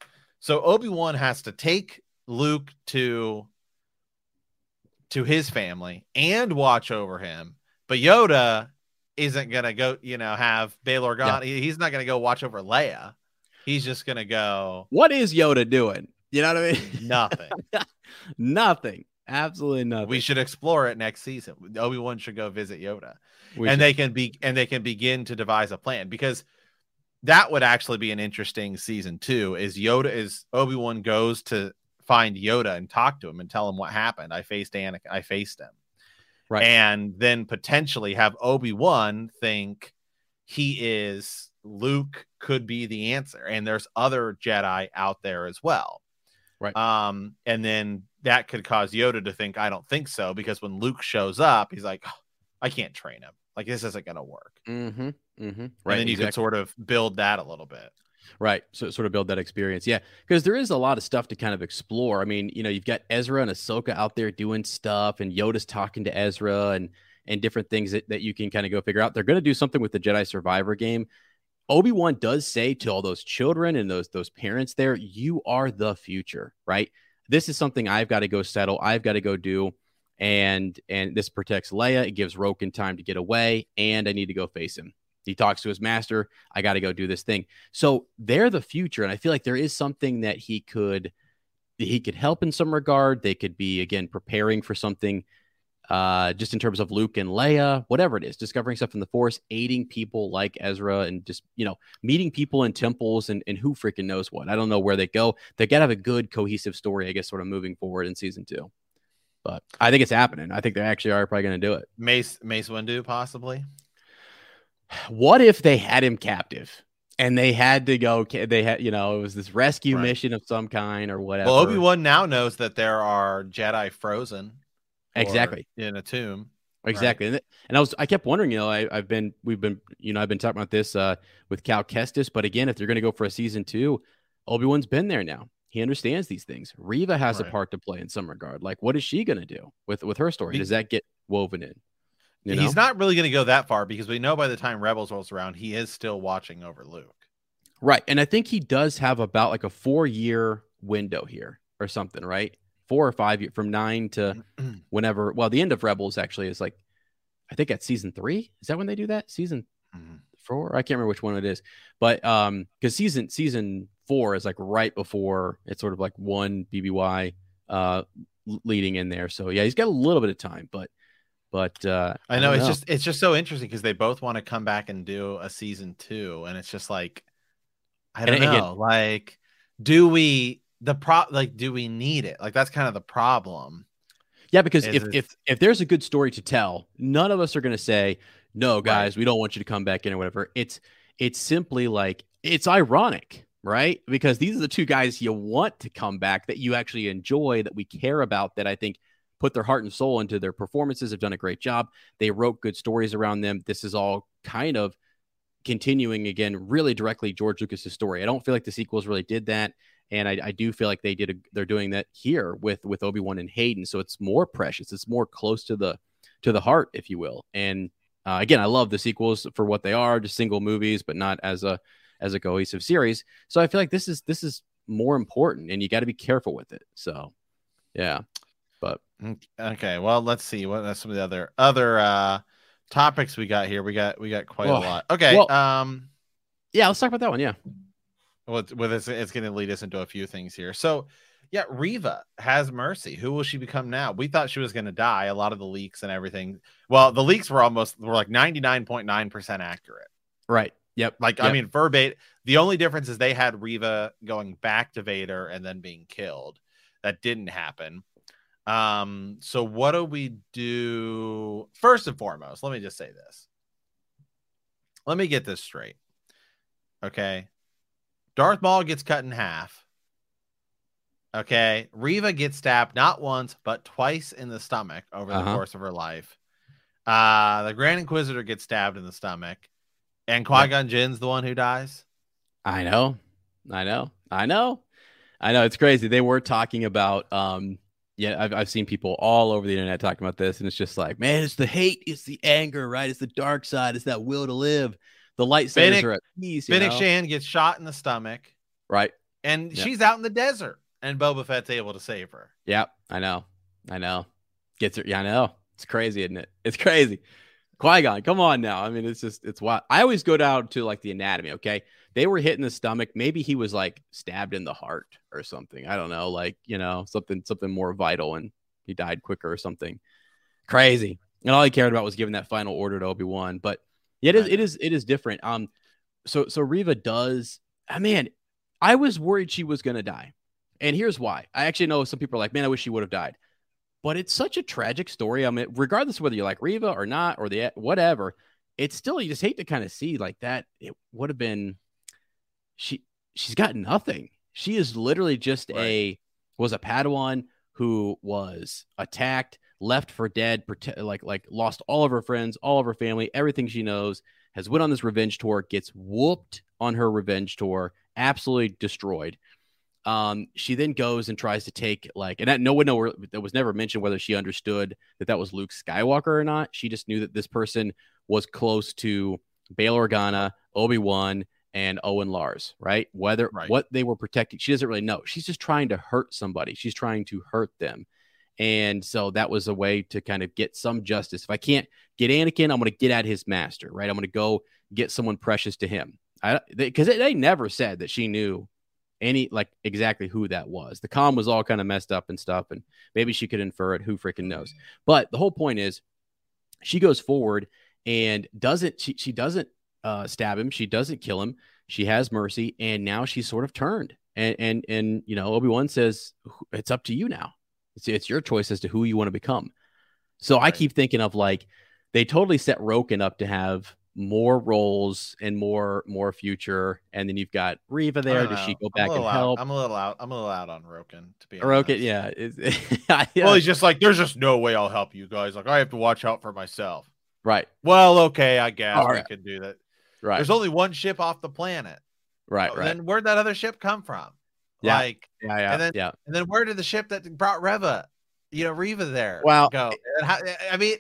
So Obi Wan has to take Luke to to his family and watch over him, but Yoda isn't gonna go. You know, have Bail Organa. he- He's not gonna go watch over Leia. He's just gonna go What is Yoda doing? You know what I mean? nothing. nothing. Absolutely nothing. we should explore it next season. Obi Wan should go visit Yoda. We and should- they can be and they can begin to devise a plan because that would actually be an interesting season two is yoda is obi-wan goes to find yoda and talk to him and tell him what happened i faced Anakin, i faced him Right. and then potentially have obi-wan think he is luke could be the answer and there's other jedi out there as well Right. um and then that could cause yoda to think i don't think so because when luke shows up he's like "Oh, i can't train him like this isn't going to work Mm-hmm. Mm-hmm. and Right. then you exactly. could sort of build that a little bit Right. So sort of build that experience. Yeah. Because there is a lot of stuff to kind of explore. I mean, you know, you've got Ezra and Ahsoka out there doing stuff and Yoda's talking to Ezra and and different things that, that you can kind of go figure out. They're going to do something with the Jedi Survivor game. Obi-Wan does say to all those children and those those parents there, you are the future, right? This is something I've got to go settle. I've got to go do. And and this protects Leia. It gives Roken time to get away, and I need to go face him. He talks to his master. I got to go do this thing. So they're the future, and I feel like there is something that he could he could help in some regard. They could be again preparing for something, uh, just in terms of Luke and Leia, whatever it is, discovering stuff in the Force, aiding people like Ezra, and just you know meeting people in temples and and who freaking knows what. I don't know where they go. They got to have a good cohesive story, I guess, sort of moving forward in season two. But I think it's happening. I think they actually are probably going to do it. mace mace windu possibly what if they had him captive and they had to go they had you know it was this rescue Right. mission of some kind or whatever. Well obi-wan now knows that there are jedi frozen exactly. in a tomb. Exactly. And, and i was i kept wondering you know I, i've been we've been you know i've been talking about this uh with cal kestis but again if they're going to go for a season two obi-wan's been there now. He understands these things. Reva has a part to play in some regard. Like what is she going to do with with her story? Does that get woven in you know he's not really going to go that far because we know by the time rebels rolls around he is still watching over luke Right. And I think he does have about like a four year window here or something, right? Four or five year from nine to whenever. Well, the end of Rebels actually is like, I think at season three. Is that when they do that? Season Mhm. four? I can't remember which one it is. But um, because season season four is like right before it's sort of like one BBY uh leading in there. So yeah, he's got a little bit of time, but but uh i know don't it's just it's just so interesting because they both want to come back and do a season two and it's just like i don't again- know like do we the pro like do we need it like that's kind of the problem Yeah, because if, if if there's a good story to tell, none of us are going to say, "No, guys, we don't want you to come back in" or whatever. It's it's simply like it's ironic, right? Because these are the two guys you want to come back that you actually enjoy, that we care about, that I think put their heart and soul into their performances, have done a great job. They wrote good stories around them. This is all kind of continuing again, really directly George Lucas's story. I don't feel like the sequels really did that and I, I do feel like they did a, they're doing that here with with Obi Wan and Hayden. So it's more precious. It's more close to the to the heart, if you will. And uh, again, I love the sequels for what they are, just single movies, but not as a as a cohesive series. So I feel like this is this is more important, and you got to be careful with it. So yeah, but Okay, well, let's see what are some of the other other uh topics we got here. We got we got quite Oh, a lot. Okay, well- um, yeah, let's talk about that one. Yeah, well, with well, it's, it's going to lead us into a few things here. So, yeah, Reva has Mercy. Who will she become now? We thought she was going to die. A lot of the leaks and everything. Well, the leaks were almost were like ninety nine point nine percent accurate. right. Yep. Like, I mean, verbatim. The only difference is they had Reva going back to Vader and then being killed. That didn't happen. Um, so what do we do? First and foremost, let me just say this. Let me get this straight. Okay. Darth Maul gets cut in half. Okay. Reva gets stabbed not once, but twice in the stomach over the Uh-huh. course of her life. Uh, the Grand Inquisitor gets stabbed in the stomach, and Qui Gon Jinn's the one who dies. I know, I know, I know, I know. It's crazy. They were talking about, um, yeah, I've, I've seen people all over the internet talking about this, and it's just like, man, it's the hate, it's the anger, right? It's the dark side, it's that will to live. The light Fennec- are at peace, know? Shan gets shot in the stomach, right? and Yeah. she's out in the desert, and Boba Fett's able to save her. Yeah, I know, I know. Gets her, yeah, I know. It's crazy, isn't it? It's crazy. Qui Gon, come on now. I mean, it's just, it's wild. I always go down to like the anatomy. Okay, they were hit in the stomach. Maybe he was like stabbed in the heart or something. I don't know, like you know, something, something more vital, and he died quicker or something. Crazy. And all he cared about was giving that final order to Obi Wan. But it is, it is, it is different. Um, so, so Reva does. I mean, I was worried she was gonna die, and here's why. I actually know some people are like, man, I wish she would have died but it's such a tragic story. I mean, regardless whether you like Reva or not, or the whatever, it's still you just hate to kind of see like that. It would have been she. She's got nothing. She is literally just a was a Padawan who was attacked, left for dead, prote- like like lost all of her friends, all of her family, everything she knows. Has went on this revenge tour, gets whooped on her revenge tour, absolutely destroyed. Um, she then goes and tries to take like, and that no one know that was never mentioned whether she understood that that was Luke Skywalker or not. She just knew that this person was close to Bail Organa, Obi Wan, and Owen Lars, right? Whether Right. what they were protecting, she doesn't really know. She's just trying to hurt somebody. She's trying to hurt them. And so that was a way to kind of get some justice. If I can't get Anakin, I'm going to get at his master, right? I'm going to go get someone precious to him. I because they, they never said that she knew any like exactly who that was. The com was all kind of messed up and stuff, and maybe she could infer it. Who freaking knows? But the whole point is, she goes forward and doesn't she? She doesn't uh, stab him. She doesn't kill him. She has mercy, and now she's sort of turned. And and and you know, Obi Wan says it's up to you now. It's it's your choice as to who you want to become. So I keep thinking of like they totally set Roken up to have more roles and more more future. And then you've got Reva there. Does she go back and out- help? I'm a little out. I'm a little out on Roken to be Roken, honest. yeah. Yeah. Well, he's just like, there's just no way I'll help you guys. Like, I have to watch out for myself. right, Well, okay, I guess All we right. could do that. Right, There's only one ship off the planet. right, Oh, right. Then where'd that other ship come from? Yeah. Like, yeah, yeah, and then- yeah. and then where did the ship that brought Reva, you know, Reva there Well, go? And how, I mean,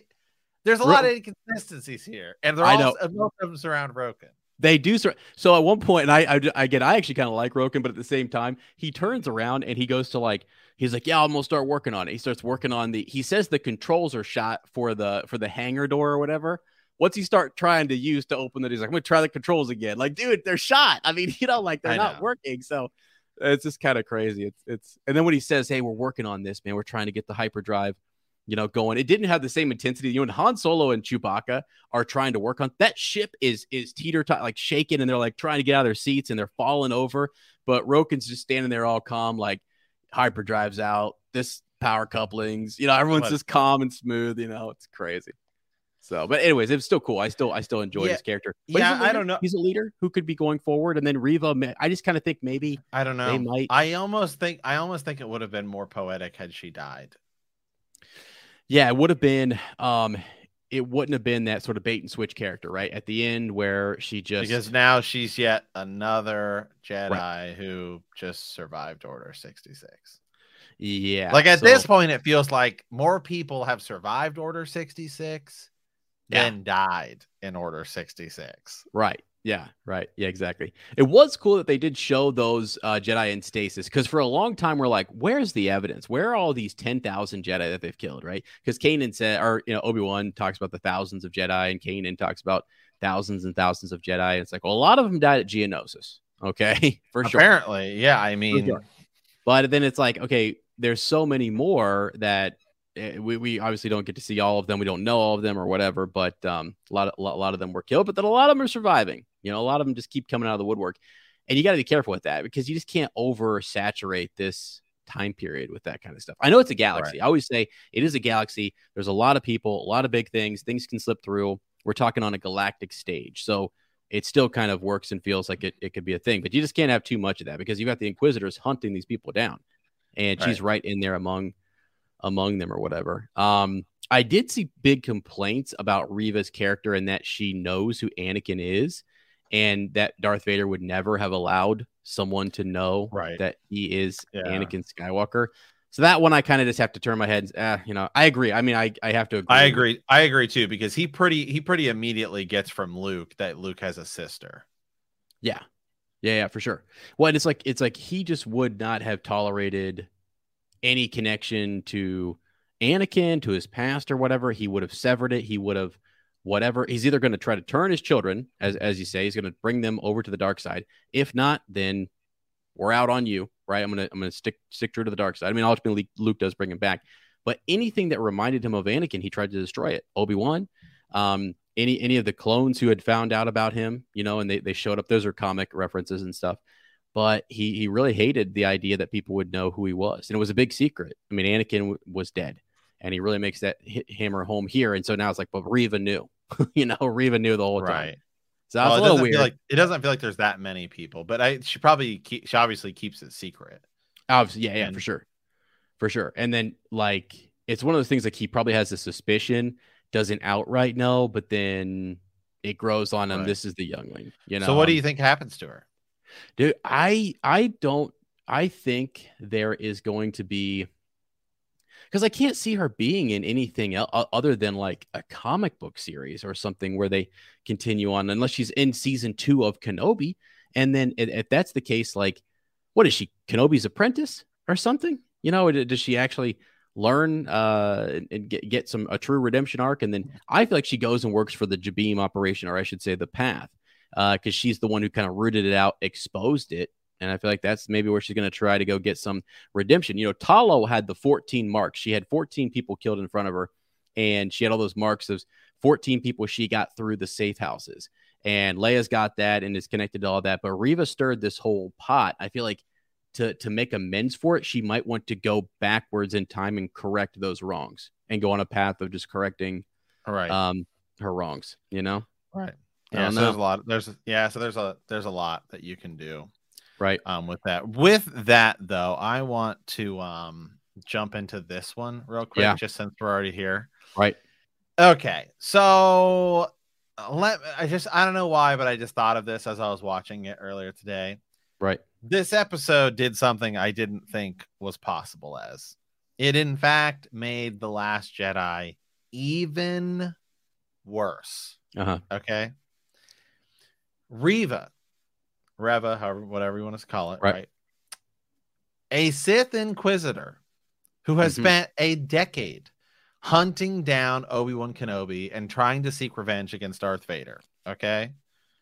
there's a lot of inconsistencies here, and they're I all know. most of them surround Roken. They do. sur- So at one point, and I, I again, I actually kind of like Roken, but at the same time, he turns around and he goes to like, he's like, yeah, I'm gonna start working on it. He starts working on the. He says the controls are shot for the for the hangar door or whatever. What's he start trying to use to open it? He's like, I'm gonna try the controls again. Like, dude, they're shot. I mean, you know, like they're I not know. working. So it's just kind of crazy. It's it's. And then when he says, hey, we're working on this, man, we're trying to get the hyperdrive. You know, going. It didn't have the same intensity. You know, when Han Solo and Chewbacca are trying to work on that ship is is teeter tot like shaking and they're like trying to get out of their seats and they're falling over. But Roken's just standing there all calm, like hyperdrives out, this power couplings, you know, everyone's What- just calm and smooth, you know, it's crazy. So, but anyways, it's still cool. I still I still enjoy Yeah. his character. But he's a Yeah, I don't know. He's a leader who could be going forward, and then Reva. I just kind of think maybe I don't know. they might. I almost think I almost think it would have been more poetic had she died. Yeah, it would have been. Um, it wouldn't have been that sort of bait and switch character, right? At the end, where she just because now she's yet another Jedi who just survived Order 66. yeah, like at so- this point, it feels like more people have survived Order 66 Yeah. than died in Order 66. Right. Yeah. Right. Yeah. Exactly. It was cool that they did show those uh, Jedi in stasis because for a long time we're like, where's the evidence? Where are all these ten thousand Jedi that they've killed? Right? Because Kanan said, or you know, Obi Wan talks about the thousands of Jedi, and Kanan talks about thousands and thousands of Jedi. It's like, well, a lot of them died at Geonosis. Okay, for sure. Apparently, yeah. I mean, sure. But then it's like, okay, there's so many more that we, we obviously don't get to see all of them. We don't know all of them or whatever, but um, a lot of a lot, of them were killed, but then a lot of them are surviving. You know, a lot of them just keep coming out of the woodwork, and you got to be careful with that because you just can't oversaturate this time period with that kind of stuff. I know it's a galaxy. I always say it is a galaxy. There's a lot of people, a lot of big things. Things can slip through. We're talking on a galactic stage, so it still kind of works and feels like it, it could be a thing. But you just can't have too much of that because you got the Inquisitors hunting these people down, and she's right in there among among them or whatever. Um, I did see big complaints about Reva's character and that she knows who Anakin is, and that Darth Vader would never have allowed someone to know Right. that he is Yeah. Anakin Skywalker. So that one I kind of just have to turn my head. and- Uh, you know, I agree. I mean, I I have to agree. I agree. I agree too because he pretty he pretty immediately gets from Luke that Luke has a sister. Yeah. Yeah, yeah, for sure. Well, and it's like it's like he just would not have tolerated any connection to Anakin, to his past or whatever. He would have severed it. He would have whatever. He's either going to try to turn his children, as as you say, he's going to bring them over to the dark side. If not, then we're out on you, right? I'm gonna I'm gonna stick stick true to the dark side. I mean, ultimately Luke does bring him back, but anything that reminded him of Anakin, he tried to destroy it. Obi Wan, um, any any of the clones who had found out about him, you know, and they they showed up. Those are comic references and stuff. But he he really hated the idea that people would know who he was, and it was a big secret. I mean, Anakin w- was dead, and he really makes that hit hammer home here. And so now it's like, but Reva knew, you know, Reva knew the whole time. Right. So that's oh, it a little weird. feel like it doesn't feel like there's that many people, but I she probably keep, she obviously keeps it secret. Obviously, yeah, yeah, And- for sure, for sure. And then like it's one of those things like he probably has a suspicion, doesn't outright know, but then it grows on him. Right. This is the youngling, you know. so what do you think happens to her? Dude? I I don't. I think there is going to be because I can't see her being in anything else other than like a comic book series or something where they continue on, unless she's in season two of Kenobi. And then if, that's the case, like, what is she, Kenobi's apprentice or something? You know, does she actually learn uh and get, get some a true redemption arc? And then I feel like she goes and works for the Jabiim operation, or I should say the Path, because she's the one who kind of rooted it out, exposed it. And I feel like that's maybe where she's going to try to go get some redemption. You know, Tala had the 14 marks. She had 14 people killed in front of her, and she had all those marks. of 14 people she got through the safe houses. And Leia's got that and is connected to all that. But Reva stirred this whole pot. I feel like to to make amends for it, she might want to go backwards in time and correct those wrongs and go on a path of just correcting All right. um her wrongs, you know? right. Yeah, so there's a lot there's yeah, so there's a there's a lot that you can do Right. um with that. With that though, I want to um jump into this one real quick Yeah. just since we're already here. Right. Okay. So uh, let I just I don't know why, but I just thought of this as I was watching it earlier today. Right. This episode did something I didn't think was possible as. It in fact made The Last Jedi even worse. Uh-huh. Okay. Reva, Reva, however, whatever you want to call it, right? Right. A Sith Inquisitor who has Mhm. spent a decade hunting down Obi Wan Kenobi and trying to seek revenge against Darth Vader. Okay.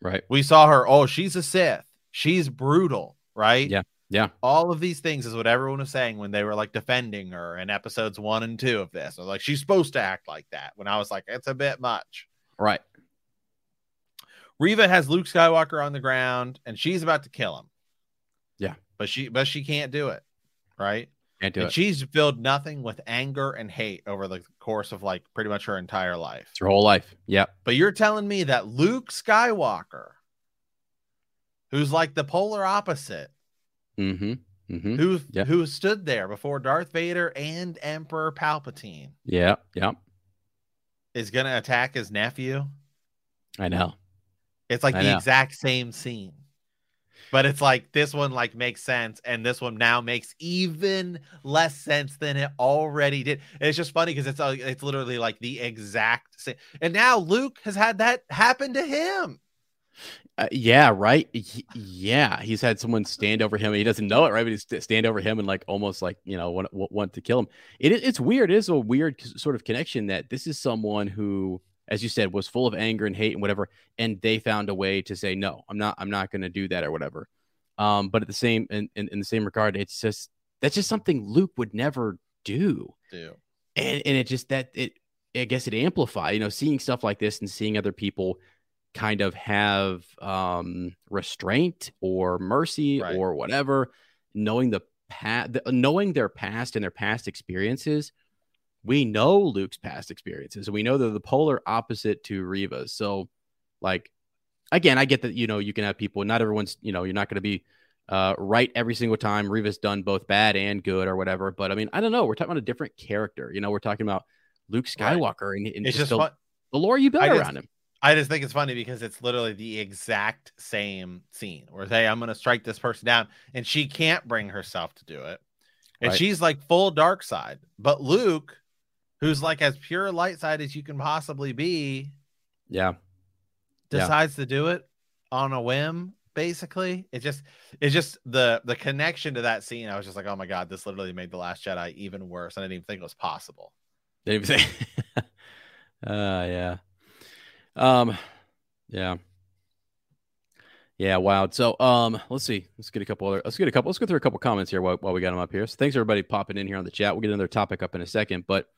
Right. We saw her. Oh, she's a Sith. She's brutal, right? Yeah, yeah. All of these things is what everyone was saying when they were like defending her in episodes one and two of this. I was like, she's supposed to act like that. When I was like, it's a bit much. Right. Reva has Luke Skywalker on the ground and she's about to kill him. Yeah. But she but she can't do it. Right. Can't do and it. she's filled nothing with anger and hate over the course of like pretty much her entire life. It's her whole life. Yep. But you're telling me that Luke Skywalker, who's like the polar opposite, Mm-hmm. Mm-hmm. who Yeah. who stood there before Darth Vader and Emperor Palpatine, Yeah. Yep. is gonna attack his nephew. I know. It's like I the know. exact same scene. But it's like this one like makes sense, and this one now makes even less sense than it already did. And it's just funny because it's uh, it's literally like the exact same. And now Luke has had that happen to him. Uh, yeah, right. He- yeah, he's had someone stand over him. He doesn't know it, right? But he's st- stand over him and like almost like you know want, want- to kill him. It, it's weird. It is a weird sort of connection that this is someone who, as you said, was full of anger and hate and whatever, and they found a way to say no, I'm not. I'm not going to do that or whatever. Um, but at the same in, in, in the same regard, it's just that's just something Luke would never do Dude. and and it just that it i guess it amplified, you know seeing stuff like this and seeing other people kind of have um restraint or mercy Right. or whatever knowing the past knowing their past and their past experiences we know luke's past experiences we know they're the polar opposite to reva so like again i get that you know you can have people not everyone's you know you're not going to be uh, right every single time. Reva's done both bad and good or whatever. But I mean, I don't know. We're talking about a different character. You know, we're talking about Luke Right. Skywalker and, and It's just just the, lore you just- around him. I just think it's funny because it's literally the exact same scene where hey, I'm gonna strike this person down, and she can't bring herself to do it. And Right. she's like full dark side. But Luke, who's like as pure light side as you can possibly be, Yeah. Yeah. decides to do it on a whim basically it just it's just the the connection to that scene i was just like oh my god this literally made the last jedi even worse i didn't even think it was possible Didn't even say. uh, yeah. Um, yeah. Yeah, wow. So, um, let's see. Let's get a couple other. Let's get a couple. Let's go through a couple comments here while, while we got them up here. So, thanks everybody popping in here on the chat. We'll get another topic up in a second, but,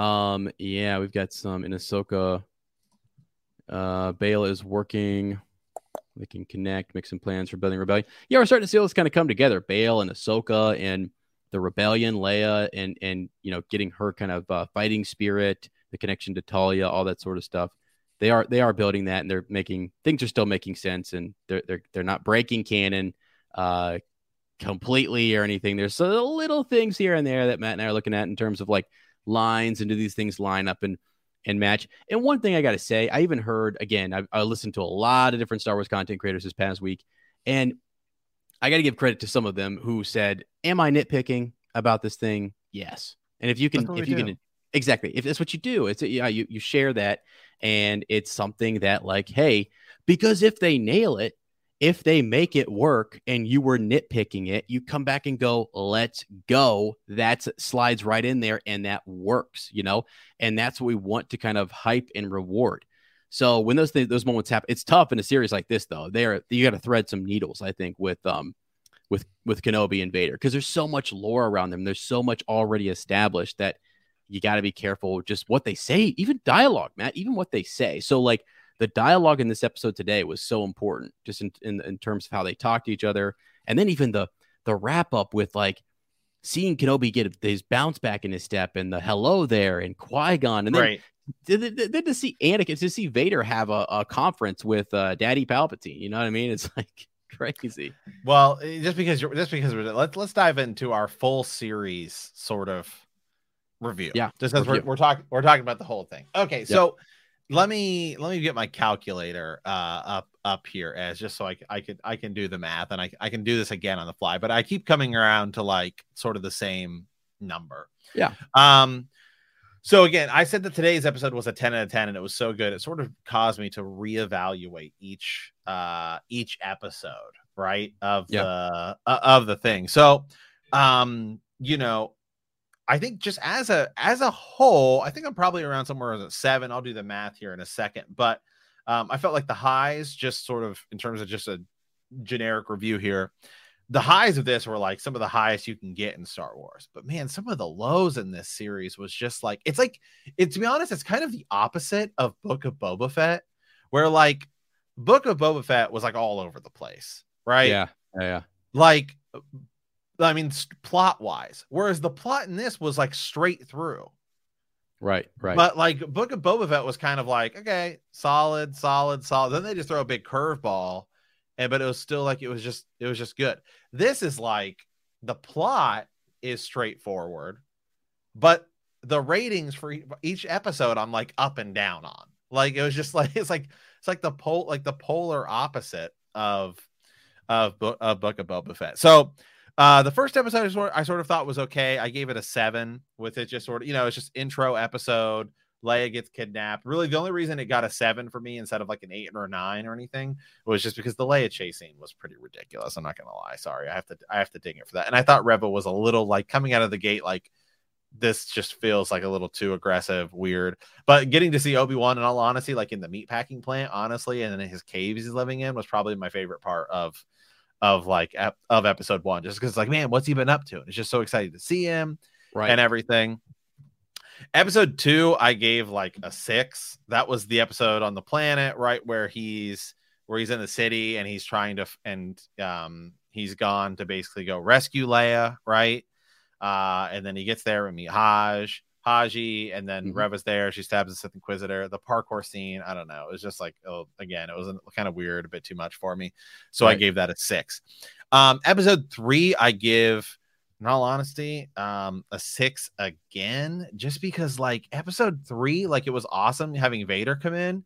um, yeah, we've got some in Ahsoka. Uh, Bail is working. They can connect, make some plans for building rebellion. Yeah, we're starting to see all this kind of come together. Bail and Ahsoka and the rebellion, Leia, and and you know, getting her kind of uh, fighting spirit, the connection to Talia, all that sort of stuff. They are they are building that, and they're making things are still making sense, and they're they're they're not breaking canon uh completely or anything. There's a little things here and there that Matt and I are looking at in terms of like lines and do these things line up and and match. And one thing I got to say, I even heard again, I, I listened to a lot of different Star Wars content creators this past week, and I got to give credit to some of them who said, "Am I nitpicking about this thing?" Yes. And if you can, if you do. can, exactly, if that's what you do, it's yeah, you you share that, and it's something that like, hey, because if they nail it, if they make it work, and you were nitpicking it, you come back and go, "Let's go." That slides right in there, and that works, you know, and that's what we want to kind of hype and reward. So when those th- those moments happen, it's tough in a series like this, though. There, you got to thread some needles, I think, with um, with with Kenobi and Vader, because there's so much lore around them. There's so much already established that you got to be careful just what they say, even dialogue, Matt, even what they say. So like the dialogue in this episode today was so important, just in in, in terms of how they talk to each other, and then even the the wrap up with like seeing Kenobi get his bounce back in his step and the hello there and Qui Gon, and then right. then, to see Anakin, to see Vader have a, a conference with uh, Daddy Palpatine, you know what I mean? It's like crazy. well eh, just because you're just because we're let's let's dive into our full series sort of review. Yeah, just as we're, we're talking we're talking about the whole thing. Okay so let me let me get my calculator uh up up here as just so I, I could I can do the math and I, I can do this again on the fly but I keep coming around to like sort of the same number Yeah. um so again I said that today's episode was a 10 out of 10 and it was so good it sort of caused me to reevaluate each uh each episode right of Yeah. the uh, of the thing so um you know I think just as a as a whole, I think I'm probably around somewhere at seven. I'll do the math here in a second, but um, I felt like the highs, just sort of in terms of just a generic review here, the highs of this were like some of the highest you can get in Star Wars. But man, some of the lows in this series was just like it's like it. To be honest, it's kind of the opposite of Book of Boba Fett, where like Book of Boba Fett was like all over the place, right? Yeah, yeah, yeah. like I mean, plot wise, whereas the plot in this was like straight through. Right, right. But like Book of Boba Fett was kind of like, okay, solid, solid, solid. Then they just throw a big curveball, and but it was still like it was just it was just good. This is like the plot is straightforward, but the ratings for each episode I'm like up and down on. Like it was just like it's like it's like the pole like the polar opposite of of, of Book of Boba Fett. So uh, the first episode I sort, I sort of thought was okay. I gave it a seven with it just sort of, you know, it's just intro episode. Leia gets kidnapped. Really, the only reason it got a seven for me instead of like an eight or a nine or anything was just because the Leia chase scene was pretty ridiculous. I'm not gonna lie. Sorry, I have to I have to ding it for that. And I thought Reva was a little like coming out of the gate like this just feels like a little too aggressive, weird. But getting to see Obi Wan, in all honesty, like in the meatpacking plant, honestly, and in his caves he's living in, was probably my favorite part of of like ep- of episode one. Just because, like, man, what's he been up to? And it's just so excited to see him right. and everything. Episode two, I gave like a six. That was the episode on the planet, right where he's where he's in the city and he's trying to and um he's gone to basically go rescue Leia, right? Uh, and then he gets there and meet Haj, Haji, and then Mhm. Reva's there. She stabs the Sith Inquisitor. The parkour scene, I don't know. It was just like, oh, again, it was kind of weird, a bit too much for me. So I gave that a six. Um, episode three, I give in all honesty, um, a six again, just because like episode three, like it was awesome having Vader come in,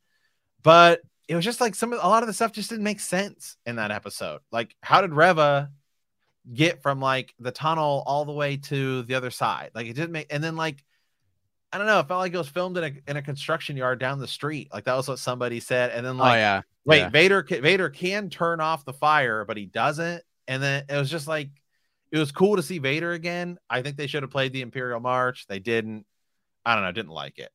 but it was just like some of a lot of the stuff just didn't make sense in that episode. Like, how did Reva get from like the tunnel all the way to the other side? Like, it didn't make, and then like, I don't know, it felt like it was filmed in a in a construction yard down the street. Like that was what somebody said, and then oh, like, oh yeah. wait, yeah. Vader ca- Vader can turn off the fire, but he doesn't. And then it was just like it was cool to see Vader again. I think they should have played the Imperial March. They didn't. I don't know, didn't like it.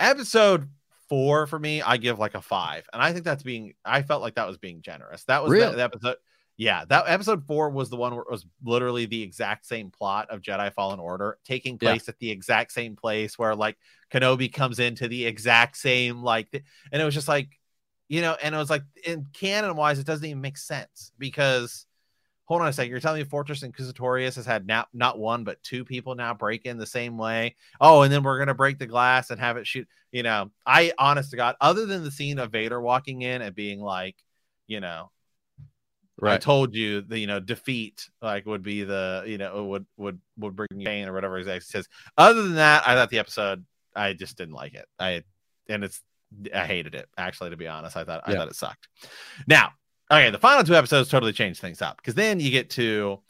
Episode four for me, I give like a five, and I think that's being. I felt like that was being generous. That was the- Really? the, episode. Yeah, that episode four was the one where it was literally the exact same plot of Jedi Fallen Order taking Yeah. place at the exact same place where like Kenobi comes into the exact same like, th- and it was just like, you know, and it was like in canon wise, it doesn't even make sense because hold on a second, you're telling me Fortress Inquisitorius has had not not one but two people now break in the same way. Oh, and then we're gonna break the glass and have it shoot. You know, I honest to God, other than the scene of Vader walking in and being like, you know, I told you the you know defeat like would be the you know would would would bring you pain or whatever he says. Other than that, I thought the episode I just didn't like it. I and it's I hated it actually to be honest. I thought I thought it sucked. Now, okay, the final two episodes totally changed things up because then you get to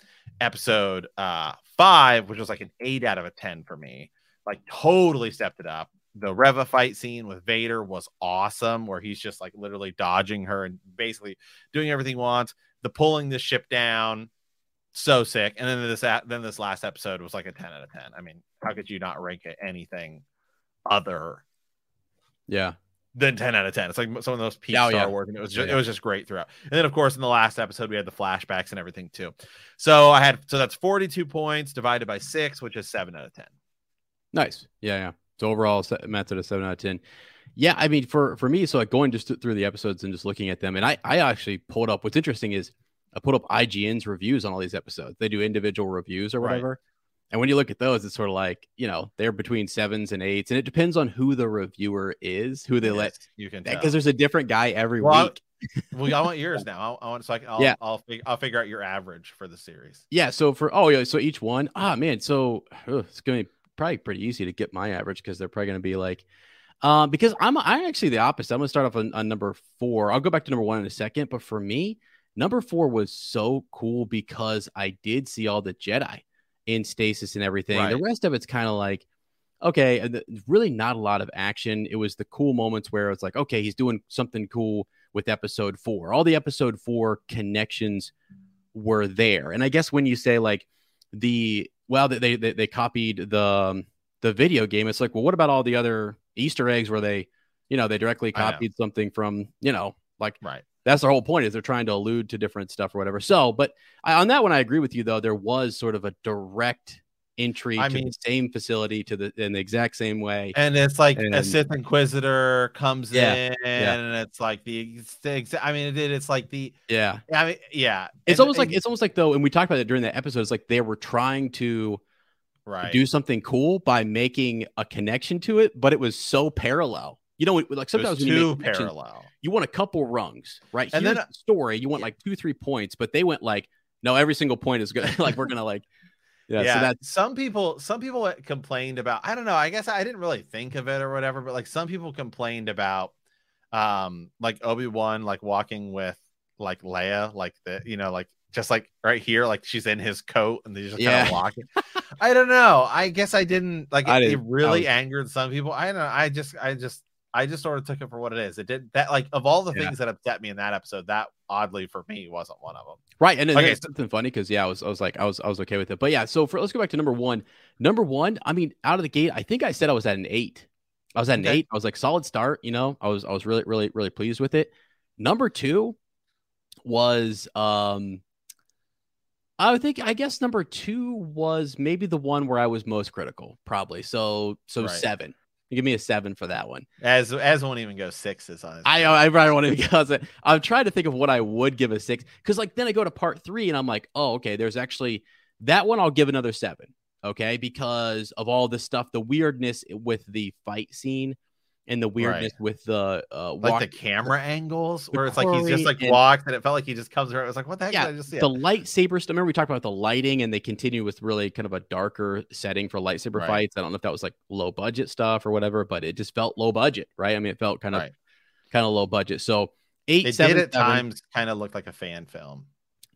episode uh five, which was like an eight out of a ten for me. Like totally stepped it up. The Reva fight scene with Vader was awesome, where he's just like literally dodging her and basically doing everything he wants. The pulling the ship down, so sick. And then this then this last episode was like a ten out of ten. I mean, how could you not rank it anything other Yeah. than 10 out of 10. It's like some of those peak Oh, Star yeah. Wars, and it was just yeah. it was just great throughout. And then, of course, in the last episode, we had the flashbacks and everything too. So I had so that's 42 points divided by six, which is seven out of 10. Nice. Yeah, yeah. So overall, at a seven out of ten. Yeah, I mean, for for me, so like going just through the episodes and just looking at them, and I I actually pulled up. What's interesting is I pulled up IGN's reviews on all these episodes. They do individual reviews or Right. whatever. And when you look at those, it's sort of like you know they're between sevens and eights, and it depends on who the reviewer is, who they let. Yes, you can tell. Because there's a different guy every Well, week. well, I want yours now. I, I want so I can, I'll, Yeah. I'll fig- I'll figure out your average for the series. Yeah. So for oh yeah, so each one, ah man, so ugh, it's gonna be probably pretty easy to get my average because they're probably gonna be like, um, because I'm I'm actually the opposite. I'm gonna start off on, on number four. I'll go back to number one in a second, but for me, number four was so cool because I did see all the Jedi in stasis and everything. The rest of it's kind of like. Okay, really not a lot of action. It was the cool moments where it's like, okay, he's doing something cool with episode four. All the episode four connections were there. And I guess when you say like the well, they they, they copied the um, the video game, it's like, well, what about all the other Easter eggs where they, you know, they directly copied something from, you know, like Right. that's the whole point is they're trying to allude to different stuff or whatever. So, but I, on that one, I agree with you though. There was sort of a direct entry I to mean- the same facility to the in the exact same way. And it's like a And- Sith Inquisitor comes Yeah, in, yeah. and it's like the, it's the exa- I mean, it, it's like the. yeah. I mean, yeah. It's And- almost like it's almost like though, and we talked about it during the episode. It's like they were trying to right. do something cool by making a connection to it, but it was so parallel. You know, like sometimes when you make parallel. you want a couple rungs, right? And Here's then- the story, you want Yeah. like two, three points, but they went like, no, every single point is good. like we're gonna like, yeah. yeah, So that's some people some people complained about i don't know i guess i didn't really think of it or whatever but like some people complained about um like obi-wan like walking with like leia like the you know like just like right here like she's in his coat and they just kind of of it. i don't know i guess i didn't like I it, it didn't- I really was- angered some people i don't know i just i just i just sort of took it for what it is it did that like of all the Yeah. things that upset me in that episode that oddly for me wasn't one of them right. And then Okay, so- something funny because yeah, I was I was like I was I was okay with it. But yeah, so for let's go back to number one. Number one, I mean, out of the gate, I think I said I was at an eight. I was at an Okay. eight. I was like solid start. You know, I was I was really really really pleased with it. Number two was um I think I guess number two was maybe the one where I was most critical, probably. So so Right. seven. Give me a seven for that one. as as won't even go sixes on his I I probably want to because I'm trying to think of what I would give a six because like then I go to part three and I'm like, oh okay, there's actually that one I'll give another seven, okay, because of all the stuff, the weirdness with the fight scene and the weirdness with the uh like the camera angles where it's like he's just like walks and it felt like he just comes around. It was like, what the heck Yeah, did I just see? the lightsaber stuff. Remember we talked about the lighting, and they continue with really kind of a darker setting for lightsaber Right. fights. I don't know if that was like low budget stuff or whatever, but it just felt low budget, right? I mean, it felt kind of Right. kind of low budget. So eight, it seven, did at seven- times kind of looked like a fan film.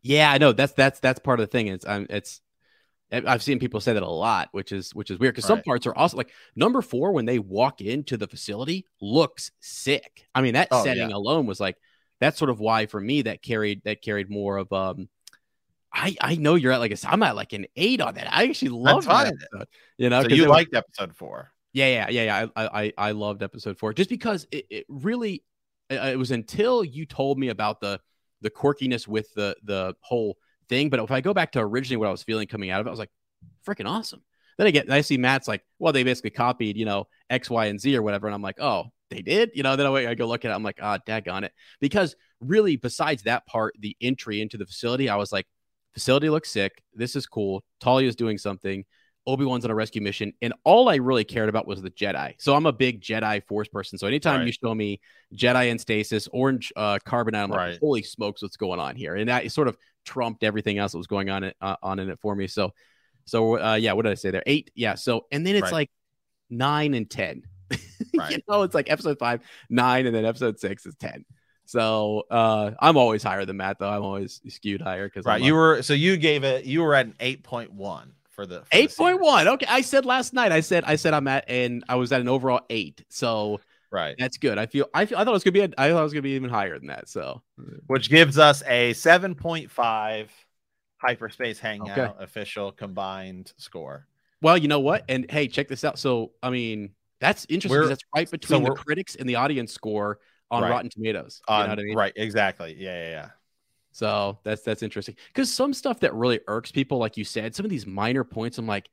Yeah, I know that's that's that's part of the thing. It's um, it's I've seen people say that a lot, which is which is weird because some Right. parts are also like number four when they walk into the facility looks sick. I mean that Oh, setting yeah. alone was like that's sort of why for me that carried that carried more of um. I I know you're at like a I'm at like an eight on that. I actually love that episode. You know, So you it was- liked episode four. yeah, yeah, yeah, yeah. I, I, I loved episode four just because it, it really, uh, it was until you told me about the, the quirkiness with the, the whole thing. But if I go back to originally what I was feeling coming out of it, I was like, freaking awesome. Then I get, I see Matt's like, well, they basically copied, you know, X, Y, and Z or whatever. And I'm like, oh, they did, you know, then I, I go look at it. I'm like, ah, daggone it. Because really, besides that part, the entry into the facility, I was like, facility looks sick. This is cool. Talia's doing something. Obi Wan's on a rescue mission, and all I really cared about was the Jedi. So I'm a big Jedi Force person. So anytime you show me Jedi and stasis, orange uh, carbonite, I'm like, holy smokes, what's going on here? And that sort of trumped everything else that was going on it, uh, on in it for me. So, so uh, yeah, what did I say there? Eight, yeah. So and then it's Right. like nine and ten. you know, it's like episode five, nine, and then episode six is ten. So uh, I'm always higher than Matt, though. I'm always skewed higher because Right. You were so you gave it you were at an eight point one for the for Eight point one. Okay, I said last night. I said I said I'm at, and I was at an overall eight. So Right. that's good. I feel. I feel. I thought it was gonna be. A, I thought it was gonna be even higher than that. So Which gives us a seven point five hyperspace hangout Okay. official combined score. well, you know what? And hey, check this out. So I mean, that's interesting. We're- That's right between the critics and the audience score on Right. Rotten Tomatoes. You On, know what I mean? Right, exactly. Yeah, yeah, yeah. So that's that's interesting because some stuff that really irks people, like you said, some of these minor points, I'm like,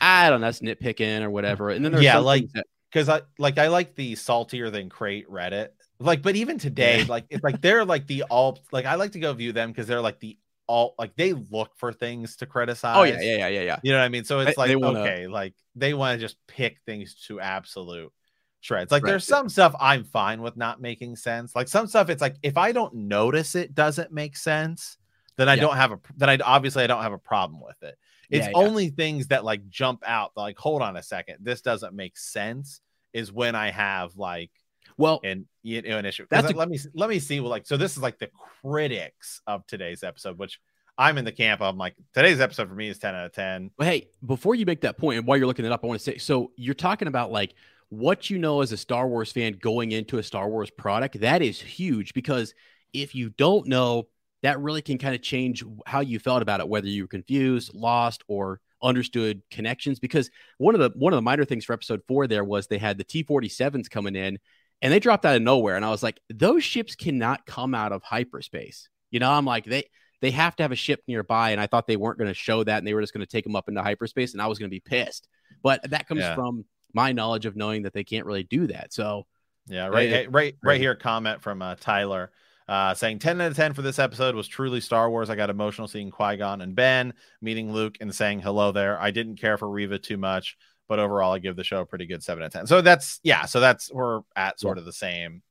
I don't know, that's nitpicking or whatever. And then there's Yeah, like- things that, because I like I like the saltier than Crait Reddit. Like, but even today, like it's like they're like the all like I like to go view them because they're like the all like they look for things to criticize. oh yeah, yeah, yeah, yeah, yeah. You know what I mean? So it's They- like wanna- okay, like they want to just pick things to absolute shreds. Like Right. there's some stuff I'm fine with not making sense. Like some stuff it's like if I don't notice it doesn't make sense, then I Yeah. don't have a then I obviously I don't have a problem with it. It's Yeah, yeah. only things that like jump out like hold on a second, this doesn't make sense is when I have like Well, and you know an issue. That's let- a- let me let me see. Like so, this is like the critics of today's episode, which I'm in the camp of. Like today's episode for me is ten out of ten. Well, hey, before you make that point, and while you're looking it up, I want to say so you're talking about like what you know as a Star Wars fan going into a Star Wars product. That is huge because if you don't know, that really can kind of change how you felt about it, whether you were confused, lost, or understood connections. Because one of the one of the minor things for episode four there was they had the T-47s coming in and they dropped out of nowhere. And I was like, those ships cannot come out of hyperspace. You know, I'm like, they they have to have a ship nearby. And I thought they weren't going to show that and they were just going to take them up into hyperspace and I was going to be pissed. But that comes Yeah. from my knowledge of knowing that they can't really do that. So Yeah, right, Yeah, right, right, here. Comment from uh, Tyler. Uh, saying 10 out of 10 for this episode was truly Star Wars. I got emotional seeing Qui Gon and Ben meeting Luke and saying hello there. I didn't care for Reva too much, but overall, I give the show a pretty good 7 out of 10. So that's, yeah, so that's, we're at sort of the same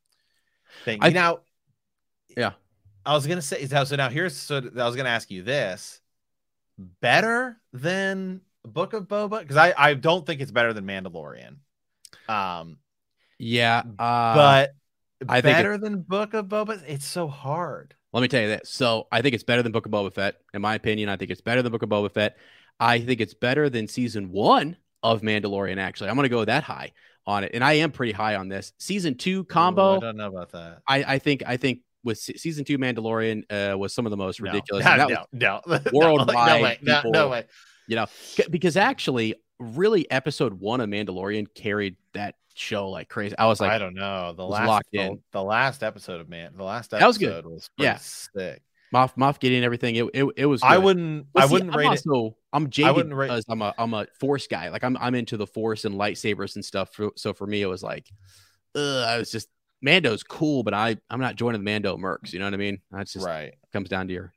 thing. I- now, Yeah. I was going to say, so now here's, so I was going to ask you this better than Book of Boba? Because I, I don't think it's better than Mandalorian. Um, yeah, uh, but I think better than Book of Boba. It's so hard. Let me tell you this. So I think it's better than Book of Boba Fett. In my opinion, I think it's better than Book of Boba Fett. I think it's better than season one of Mandalorian, actually. I'm going to go that high on it. And I am pretty high on this. Season two Ooh, combo, I don't know about that. I, I think, I think with season two Mandalorian uh, was some of the most ridiculous. No, that no, was, no, worldwide No way. No, no way. You know, because actually, really, episode one of Mandalorian carried that show like crazy. I was like, I don't know. The last, locked the, in. the last episode of Man, the last episode That was good. was Yeah. sick. Moff, Moff getting everything. It, it, it was. I wouldn't. Well, I see, wouldn't I'm rate it. also, I'm jaded wouldn't rate- because I'm a I'm a force guy. Like I'm I'm into the force and lightsabers and stuff. So for me, it was like, ugh, I was just Mando's cool, but I I'm not joining the Mando mercs. You know what I mean? That's just Right. comes down to your.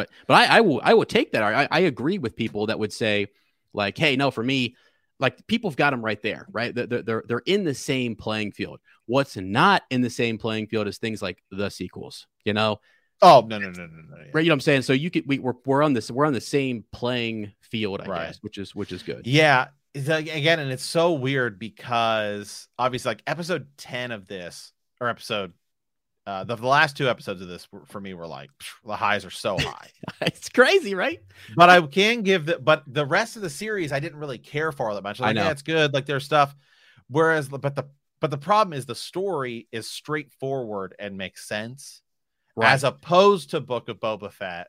But but I I will I will take that. I I agree with people that would say like, hey, no, for me, like people've got them right there, right? They're, they're they're in the same playing field. What's not in the same playing field is things like the sequels, you know, Oh no no no no no. yeah. right? You know what I'm saying? So you could we we're, we're on this we're on the same playing field, I Right. guess, which is which is good. Yeah. Like, again, and it's so weird because obviously, like episode 10 of this, or episode, uh, the, the last two episodes of this were, for me were like, the highs are so high. it's crazy, right? but I can give the, but the rest of the series, I didn't really care for that much. I Like, know. yeah, it's good. Like there's stuff. Whereas, but the, but the problem is the story is straightforward and makes sense as opposed to Book of Boba Fett,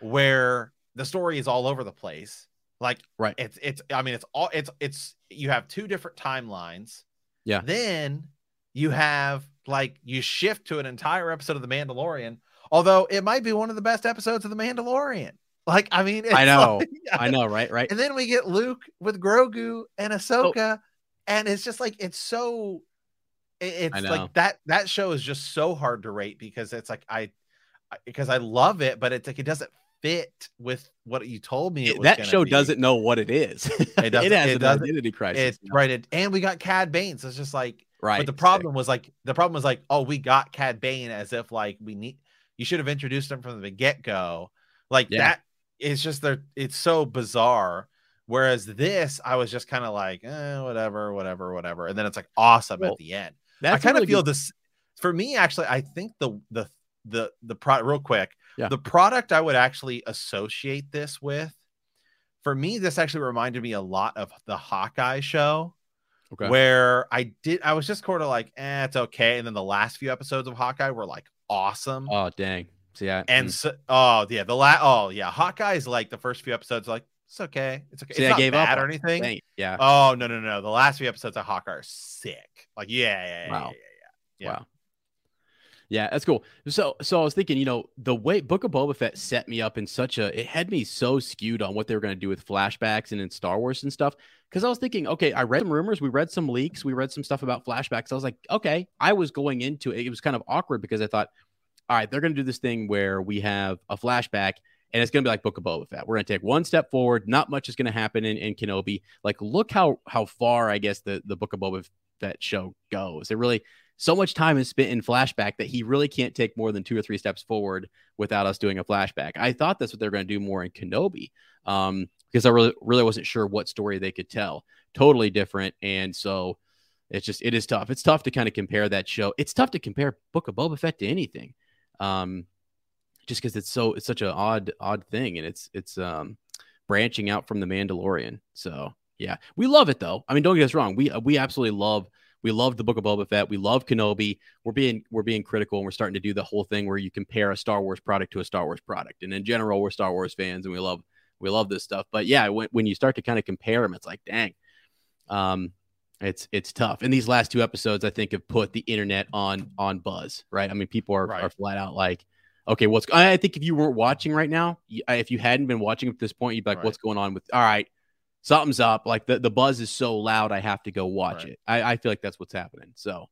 where the story is all over the place. Like, Right. It's it's. I mean, it's all. It's it's. You have two different timelines. Yeah. Then you have like you shift to an entire episode of The Mandalorian. Although it might be one of the best episodes of The Mandalorian. Like, I mean, I know. like- I know, right? Right. and then we get Luke with Grogu and oh. Ahsoka, and it's just like it's so. It's like that. That show is just so hard to rate because it's like I, because I love it, but it's like it doesn't fit with what you told me. It was that show be. doesn't know what it is. It, doesn't- has it an identity crisis. It's right, it, and we got Cad Bane. So it's just like, right. but the problem was like the problem was like, oh, we got Cad Bane as if like we need. You should have introduced him from the get go, like Yeah. that. It's just there. It's so bizarre. Whereas this, I was just kind of like, eh, whatever, whatever, whatever, and then it's like awesome Well, at the end. I kind of really feel good- this. For me, actually, I think the the the the product real quick. Yeah. The product I would actually associate this with. For me, this actually reminded me a lot of the Hawkeye show Okay. where I did I was just sort of like, eh, it's okay. And then the last few episodes of Hawkeye were like awesome. Oh dang. See, I, and mm. so oh yeah, the last oh yeah, Hawkeye's like the first few episodes like it's okay. It's okay. See, it's I not gave up bad or anything. Dang. Yeah. Oh no, no, no. The last few episodes of Hawkeye are sick. Like, yeah, yeah, yeah, Wow. yeah, yeah, yeah. Wow. Yeah, that's cool. So, so I was thinking, you know, the way Book of Boba Fett set me up in such a, it had me so skewed on what they were going to do with flashbacks and in Star Wars and stuff. Because I was thinking, okay, I read some rumors, we read some leaks, we read some stuff about flashbacks. I was like, okay, I was going into it. It was kind of awkward because I thought, all right, they're going to do this thing where we have a flashback and it's going to be like Book of Boba Fett. We're going to take one step forward. Not much is going to happen in, in Kenobi. Like, look how how far I guess the the Book of Boba Fett show goes. It really so much time is spent in flashback that he really can't take more than two or three steps forward without us doing a flashback. I thought that's what they're going to do more in Kenobi, um, because I really really wasn't sure what story they could tell. Totally different, and so it's just it is tough. It's tough to kind of compare that show. It's tough to compare Book of Boba Fett to anything, um, just because it's so it's such an odd odd thing, and it's it's um branching out from the Mandalorian. So yeah, we love it though. I mean, don't get us wrong. We we absolutely love we love the Book of Boba Fett. We love Kenobi. We're being we're being critical, and we're starting to do the whole thing where you compare a Star Wars product to a Star Wars product. And in general, we're Star Wars fans, and we love we love this stuff. But yeah, when when you start to kind of compare them, it's like, dang, um, it's it's tough. And these last two episodes, I think, have put the internet on on buzz. Right? I mean, people are Right. are flat out like. Okay, what's I I think if you weren't watching right now, if you hadn't been watching at this point, you'd be like, Right. "What's going on with?" All right, something's up. Like the, the buzz is so loud, I have to go watch Right. it. I, I feel like that's what's happening. So,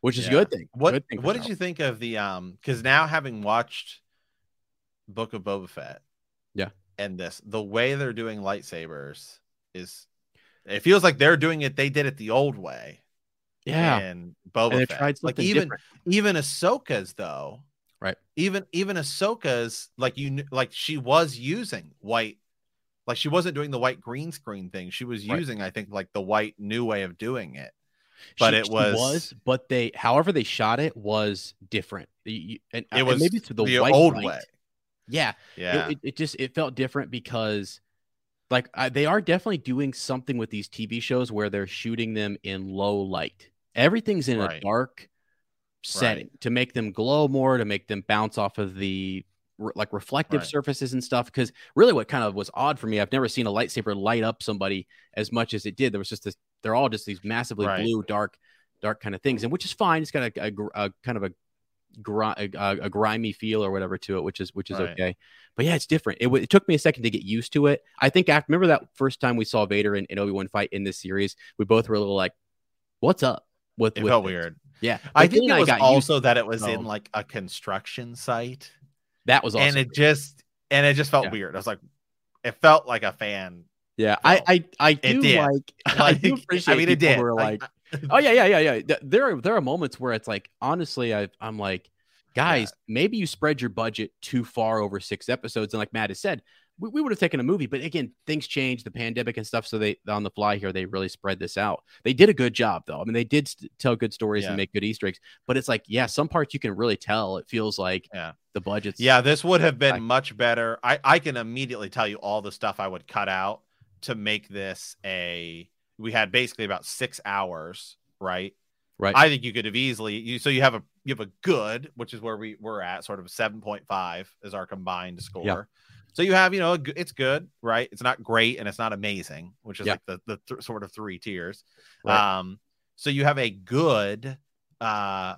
which is Yeah. a good thing. What Good thing what did you think of the um because now having watched Book of Boba Fett, Yeah. and this the way they're doing lightsabers is it feels like they're doing it they did it the old way. Yeah, And Boba and Fett. tried like even different. even Ahsoka's though. Right. Even even Ahsoka's like you like she was using white like she wasn't doing the white green screen thing. She was Right. using I think like the white new way of doing it. but She- it she was- but they, however, they shot it was different. You- and, It uh, and was maybe to the, the old light. way. Yeah, Yeah. It, it just it felt different because like I, they are definitely doing something with these TV shows where they're shooting them in low light. Everything's in a dark setting to make them glow more, to make them bounce off of the re- like reflective Right. surfaces and stuff. Because really, what kind of was odd for me, I've never seen a lightsaber light up somebody as much as it did. There was just this. They're all just these massively Right. blue, dark, dark kind of things, and which is fine. It's got a, a, a kind of a a, a grimy feel or whatever to it, which is which is Right. okay. But yeah, it's different. It, w- it took me a second to get used to it. I think after remember that first time we saw Vader and, and Obi Wan fight in this series, we both were a little like, "What's up?" With, It with felt this?" weird. Yeah, I think it was got used- also that it was so- in like a construction site, that was also and it just and it just felt Yeah. weird. I was like, it felt like a fan Yeah, I I I do like, I do I mean, it people did. who are Like, oh yeah, yeah, yeah, yeah. There are there are moments where it's like, honestly, I I'm like, guys, maybe you spread your budget too far over six episodes, and like Matt has said, we, we would have taken a movie, but again, things change, the pandemic and stuff, so they on the fly here they really spread this out. They did a good job though. I mean, they did st- tell good stories Yeah. and make good Easter eggs, but it's like, yeah, some parts you can really tell. It feels like Yeah. the budget's Yeah, this would have been I- much better. I, I can immediately tell you all the stuff I would cut out to make this a. We had basically about six hours, right? right. I think you could have easily you so you have a you have a good, which is where we we're at, sort of seven point five is our combined score. So you have you know it's good, right? It's not great and it's not amazing, which is Yeah. like the the th- sort of three tiers. Right. Um, so you have a good uh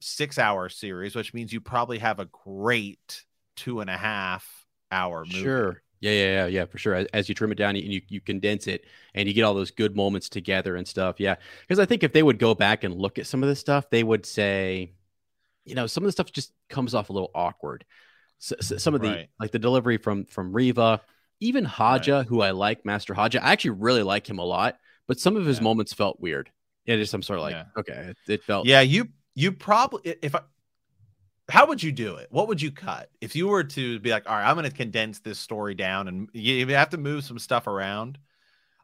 six hour series, which means you probably have a great two and a half hour movie. Sure. Yeah, yeah, yeah, yeah, for sure. As, as you trim it down and you, you condense it and you get all those good moments together and stuff. Yeah. Because I think if they would go back and look at some of this stuff, they would say, you know, some of the stuff just comes off a little awkward. So, so- some of the Right. like the delivery from from Reva, even Haja, who I like, Master Haja. I actually really like him a lot, but some of his Yeah. moments felt weird. Yeah, just I'm sort of like, Yeah. okay, it, it felt Yeah, you you probably if I how would you do it? What would you cut if you were to be like, all right, I'm going to condense this story down, and you, have to move some stuff around.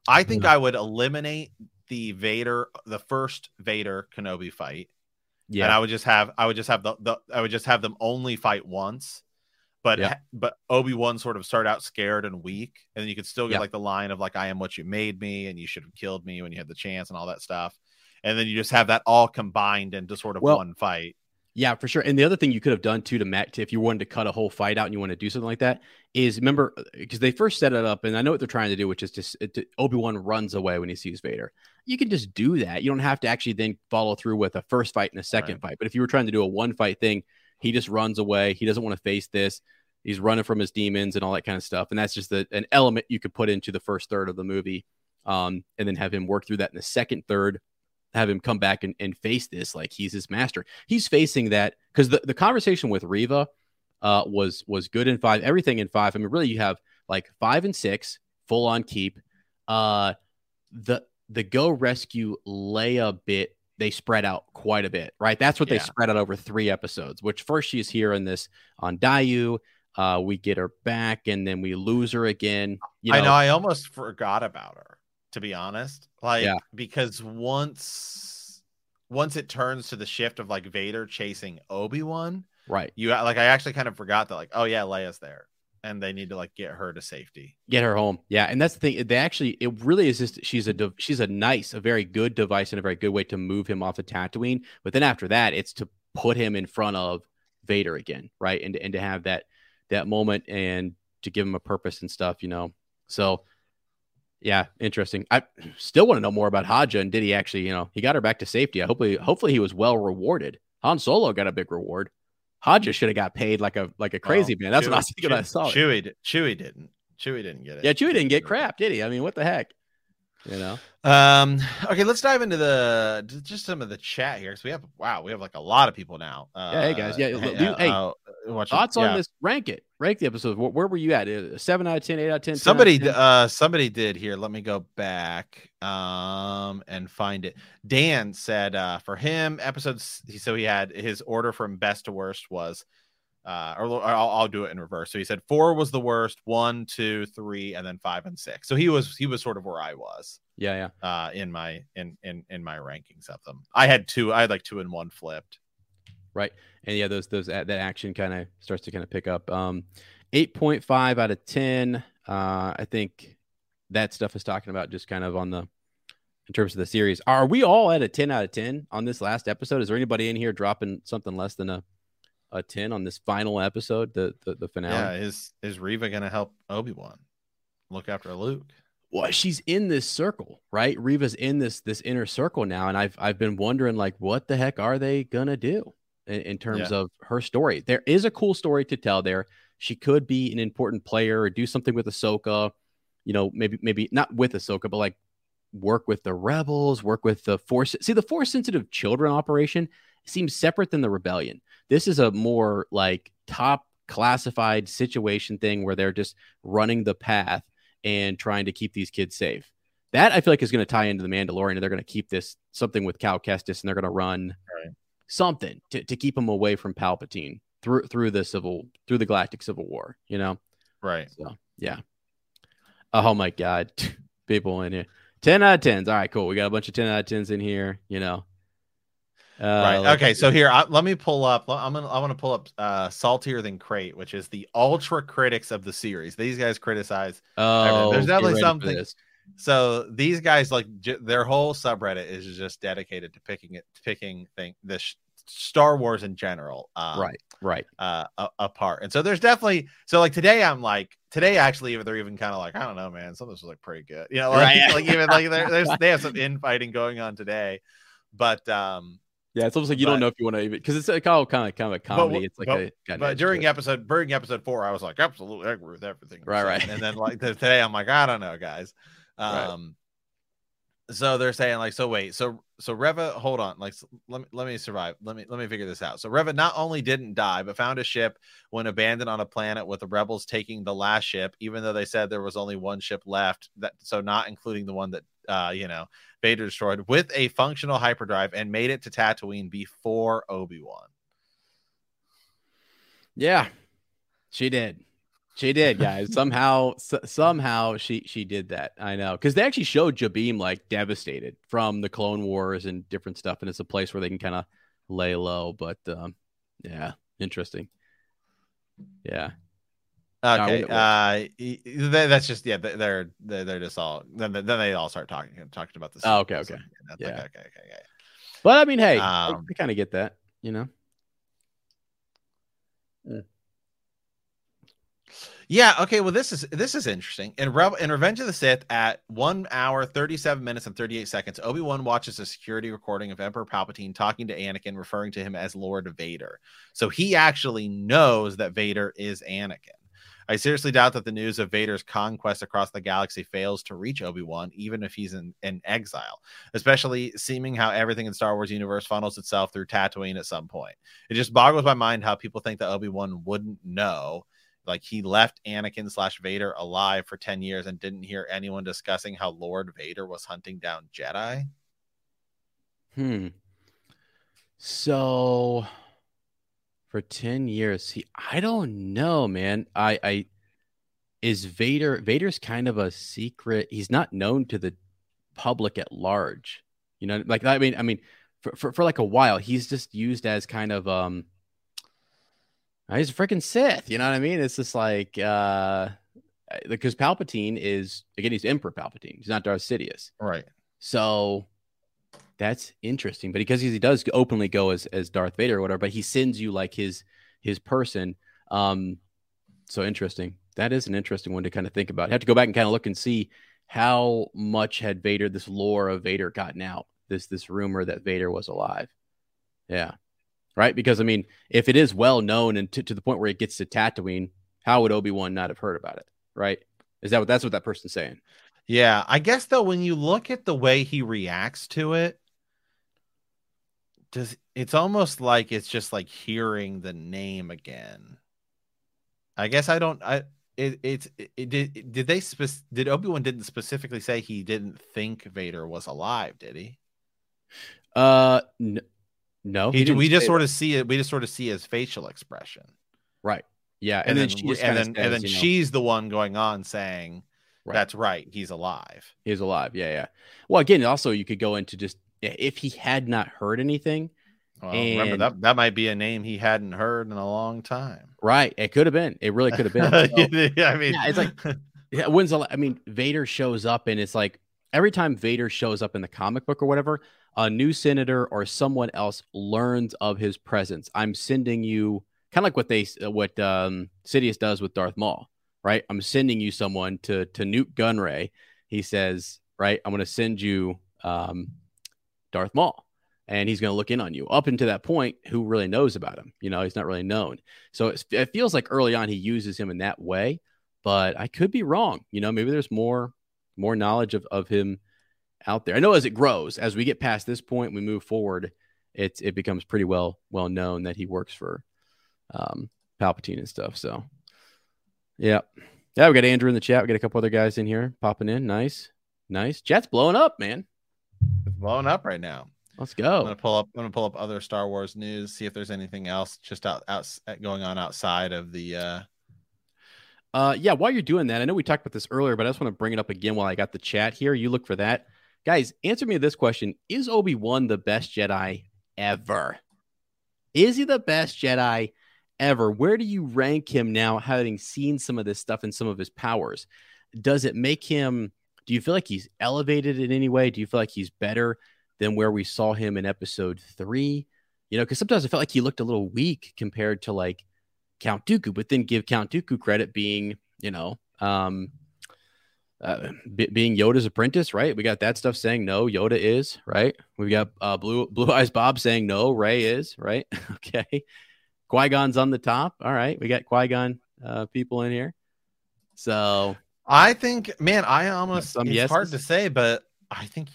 I think I would eliminate the Vader, the first Vader Kenobi fight, and yeah, I would just have I would just have the, the I would just have them only fight once. But Yeah. but Obi Wan sort of start out scared and weak, and then you could still get Yeah. like the line of like I am what you made me, and you should have killed me when you had the chance, and all that stuff. And then you just have that all combined into sort of Well, one fight. Yeah, for sure. And the other thing you could have done too to Matt, if you wanted to cut a whole fight out and you want to do something like that, is remember uh, because they first set it up, and I know what they're trying to do, which is just Obi Wan runs away when he sees Vader. You can just do that. You don't have to actually then follow through with a first fight and a second Right. fight. But if you were trying to do a one fight thing, he just runs away. He doesn't want to face this. He's running from his demons and all that kind of stuff. And that's just a, an element you could put into the first third of the movie, um, and then have him work through that in the second third have him come back and, and face this like he's his master. He's facing that because the, the conversation with Reva uh, was was good in five. Everything in five. I mean, really, you have like five and six full on keep. Uh, the the go rescue Leia bit they spread out quite a bit, right? That's what they spread out over three episodes. Which first she's here in this on Daiyu. Uh, we get her back and then we lose her again. You know, I know. I almost forgot about her, to be honest. Like Yeah. because once once it turns to the shift of like Vader chasing Obi Wan, right? you like I actually kind of forgot that like oh yeah, Leia's there, and they need to like get her to safety. Get her home. Yeah, and that's the thing. They actually, it really is just she's a dev- she's a nice, a very good device and a very good way to move him off of Tatooine. But then after that, it's to put him in front of Vader again, right? And and to have that that moment and to give him a purpose and stuff, you know. So yeah, interesting. I still want to know more about Haja and did he actually, you know, he got her back to safety. I hopefully hopefully he was well rewarded. Han Solo got a big reward. Haja should have got paid like a like a crazy Well, man. That's what I was thinking. when I saw it. Chewy, Chewie didn't. Chewie didn't get it. Yeah, Chewie didn't get crap, did he? I mean, what the heck? You know? Um. Okay, let's dive into the just some of the chat here because we have wow, we have like a lot of people now. Uh, Yeah, hey, guys. Yeah, hey, you- hey, uh, watch. Thoughts on this? Rank it. Rank the episode. Where, where were you at? Uh, Seven out of 10, 8 out of 10? 10 of Somebody, 10? uh, somebody did here. Let me go back, um, and find it. Dan said, uh, for him, episodes. He so he had his order from best to worst was, uh, or, or I'll, I'll do it in reverse. So he said four was the worst, one, two, three, and then five and six. So he was he was sort of where I was, yeah, yeah. uh, in my in in in my rankings of them. I had two. I had like two and one flipped. Right. And yeah, those, those, that action kind of starts to kind of pick up. Um, 8.5 out of 10. Uh, I think that stuff is talking about just kind of on the, in terms of the series. Are we all at a 10 out of 10 on this last episode? Is there anybody in here dropping something less than a, a 10 on this final episode, the, the, the finale? Yeah, is is Reva gonna help Obi Wan look after Luke? well, she's in this circle, right? Reva's in this this inner circle now, and I've I've been wondering like, what the heck are they gonna do in, in terms Yeah. of her story? There is a cool story to tell there. She could be an important player or do something with Ahsoka. You know, maybe maybe not with Ahsoka, but like work with the rebels, work with the force. See, the force sensitive children operation seems separate than the rebellion. This is a more like top classified situation thing where they're just running the path and trying to keep these kids safe. That I feel like is going to tie into the Mandalorian, and they're going to keep this something with Cal Kestis, and they're going to run Right. Something to, to keep him away from Palpatine through through the civil through the Galactic Civil War. You know, Right. so yeah. Oh my God, people in here, ten out of tens. All right, cool. We got a bunch of ten out of tens in here. You know, uh, right. let's Okay. So here, I, let me pull up. I'm gonna. I want to pull up uh, "Saltier Than Crait," which is the ultra critics of the series. These guys criticize. oh, There's definitely something-. So these guys, like j- their whole subreddit, is just dedicated to picking it, picking thing the sh- Star Wars in general. Um, right, right. uh apart and so there's definitely so like today i'm like today actually they're even kind of like i don't know man some of this was like pretty good you know like, Right. like even like there- there's they have some infighting going on today but um Yeah, it's almost like you But- don't know if you want to even because it's like all kind of kind of a comedy. it's like but- a kind but during episode during episode four i was like absolutely i agree with everything Right, saying. right. and then like today i'm like i don't know guys Right. um so they're saying like so wait so so reva hold on like let me let me survive let me let me figure this out so reva not only didn't die but found a ship when abandoned on a planet with the rebels taking the last ship even though they said there was only one ship left that so not including the one that uh you know vader destroyed with a functional hyperdrive and made it to tatooine before obi-wan Yeah, she did. She did, guys. somehow, s- somehow she she did that. I know because they actually showed Jabiim like devastated from the Clone Wars and different stuff, and it's a place where they can kind of lay low. But um, yeah, interesting. Yeah, Okay. Uh, that's just yeah. they- They're they're, they're just all then then they all start talking talking about this. Oh, okay, okay. Yeah. Like, okay. Okay. Okay. but I mean, hey, I- Um, I, kind of get that. You know, Yeah. Okay. Well, this is this is interesting. In Rebel in Revenge of the Sith, at one hour thirty seven minutes and thirty eight seconds, Obi Wan watches a security recording of Emperor Palpatine talking to Anakin, referring to him as Lord Vader. So he actually knows that Vader is Anakin. I seriously doubt that the news of Vader's conquest across the galaxy fails to reach Obi Wan, even if he's in, in exile, especially seeming how everything in Star Wars universe funnels itself through Tatooine at some point. It just boggles my mind how people think that Obi Wan wouldn't know. Like he left Anakin slash Vader alive for 10 years and didn't hear anyone discussing how Lord Vader was hunting down Jedi. Hmm. So for 10 years, see, I don't know, man. I I is Vader Vader's kind of a secret. He's not known to the public at large. You know, like I mean, I mean, for, for, for like a while, he's just used as kind of um he's a freaking Sith, you know what I mean? It's just like uh because Palpatine is again, he's Emperor Palpatine. He's not Darth Sidious. Right. So that's interesting. But because he does openly go as as Darth Vader or whatever, but he sends you like his his person. Um, so interesting. That is an interesting one to kind of think about. I have to go back and kind of look and see how much had Vader, this lore of Vader, gotten out. This this rumor that Vader was alive. Yeah, right. Because I mean, if it is well known and to, to the point where it gets to Tatooine, how would Obi Wan not have heard about it? Right? Is that what that's what that person's saying? Yeah. I guess though, when you look at the way he reacts to it, does it's almost like it's just like hearing the name again. I guess I don't I it, it's it, did did they spec, did Obi-Wan didn't specifically say he didn't think Vader was alive, did he? Uh, n- no. He, didn't we just sort of see it we just sort of see his facial expression. Right. Yeah. And, then, she just and then and then you know, she's the one going on saying Right. that's right, he's alive. he's alive. Yeah. Yeah. Well, again, also you could go into just if he had not heard anything. Well, remember And- that that might be a name he hadn't heard in a long time. Right. It could have been. It really could have been. So, yeah, I mean, Yeah, it's like- yeah. When's the? I mean, Vader shows up, and it's like every time Vader shows up in the comic book or whatever, a new senator or someone else learns of his presence. I'm sending you kind of like what they what um Sidious does with Darth Maul, right? I'm sending you someone to to Nute Gunray. He says, right, I'm going to send you um Darth Maul. And he's going to look in on you. Up until that point, who really knows about him? You know, he's not really known. So it, it feels like early on he uses him in that way, but I could be wrong. You know, maybe there's more more knowledge of, of him out there. I know as it grows, as we get past this point, we move forward, it it becomes pretty well well known that he works for um, Palpatine and stuff. So, yeah, Yeah, we got Andrew in the chat. We got a couple other guys in here popping in. Nice, nice. Chat's blowing up, man. It's blowing up right now. Let's go. I'm gonna pull up. I'm gonna pull up other Star Wars news. See if there's anything else just out, out going on outside of the. uh Uh, yeah, while you're doing that, I know we talked about this earlier, but I just want to bring it up again while I got the chat here. You look for that. Guys, answer me this question Is Obi Wan the best Jedi ever? Is he the best Jedi ever? Where do you rank him now, having seen some of this stuff and some of his powers? Does it make him, do you feel like he's elevated in any way? Do you feel like he's better than where we saw him in episode three? You know, because sometimes I felt like he looked a little weak compared to like Count Dooku, but then give Count Dooku credit being, you know, um, uh, be, being Yoda's apprentice, right? We got that stuff saying no, Yoda is right. We got uh, Blue Blue Eyes Bob saying no, Rey is right. okay, Qui Gon's on the top. All right, we got Qui Gon uh, people in here. So I think, man, I almost Some it's yeses? hard to say, but I think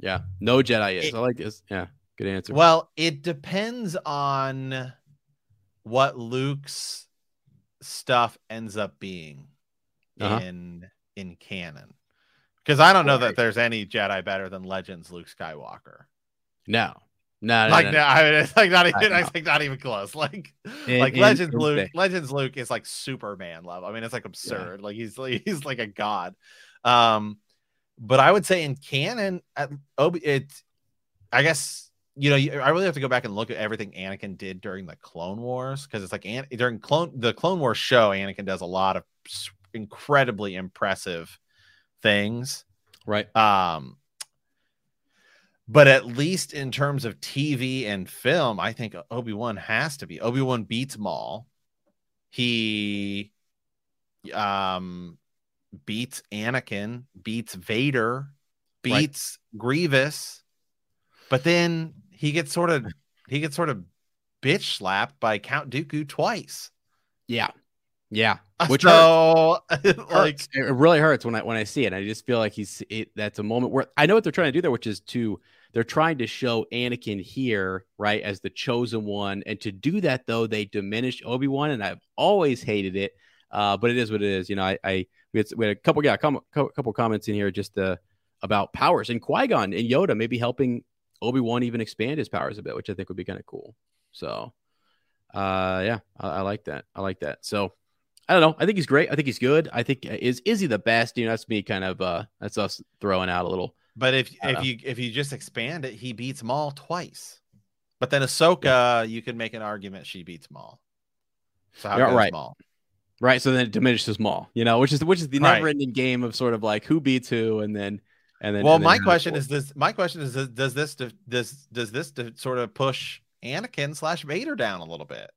yeah, no Jedi is. It- I like this. Yeah, good answer. well, it depends on what Luke's stuff ends up being Uh-huh. in in canon. Because I don't know that there's any Jedi better than Legends Luke Skywalker. no, no, no, like no, no, I mean, it's like not even I I know. not even close. Like In- like in- Legends in Luke. Legends Luke is like Superman level. I mean, it's like absurd. Like he's like he's like a god. Um, but I would say in canon, at Obi, it's I guess you know you- I really have to go back and look at everything Anakin did during the Clone Wars because it's like An- during clone the Clone Wars show, Anakin does a lot of incredibly impressive things. right. Um, but at least in terms of TV and film, I think Obi Wan has to be. Obi Wan beats Maul. He um beats Anakin, beats Vader, Right. beats Grievous, but then he gets sort of he gets sort of bitch slapped by Count Dooku twice. Yeah, yeah. Which hurts. like hurts. it really hurts when I when I see it. I just feel like he's it, that's a moment where I know what they're trying to do there, which is to they're trying to show Anakin here right as the chosen one, and to do that though they diminish Obi Wan, and I've always hated it. Uh, but it is what it is. You know, I, I we, had, we had a couple yeah com- couple comments in here just uh, about powers and Qui Gon and Yoda maybe helping Obi Wan even expand his powers a bit, which I think would be kind of cool. So, uh, yeah, I, I like that. I like that. So. I don't know. I think he's great. I think he's good. I think uh, is is he the best? You know, that's me kind of uh that's us throwing out a little. But if if know. you if you just expand it, he beats Maul twice. But then Ahsoka, you can make an argument she beats Maul. So how Yeah, right. Maul? Right. So then it diminishes Maul, you know, which is which is the never ending game of sort of like who beats who and then and then Well, and then my question is this. My question is: Does does this does does this sort of push Anakin slash Vader down a little bit?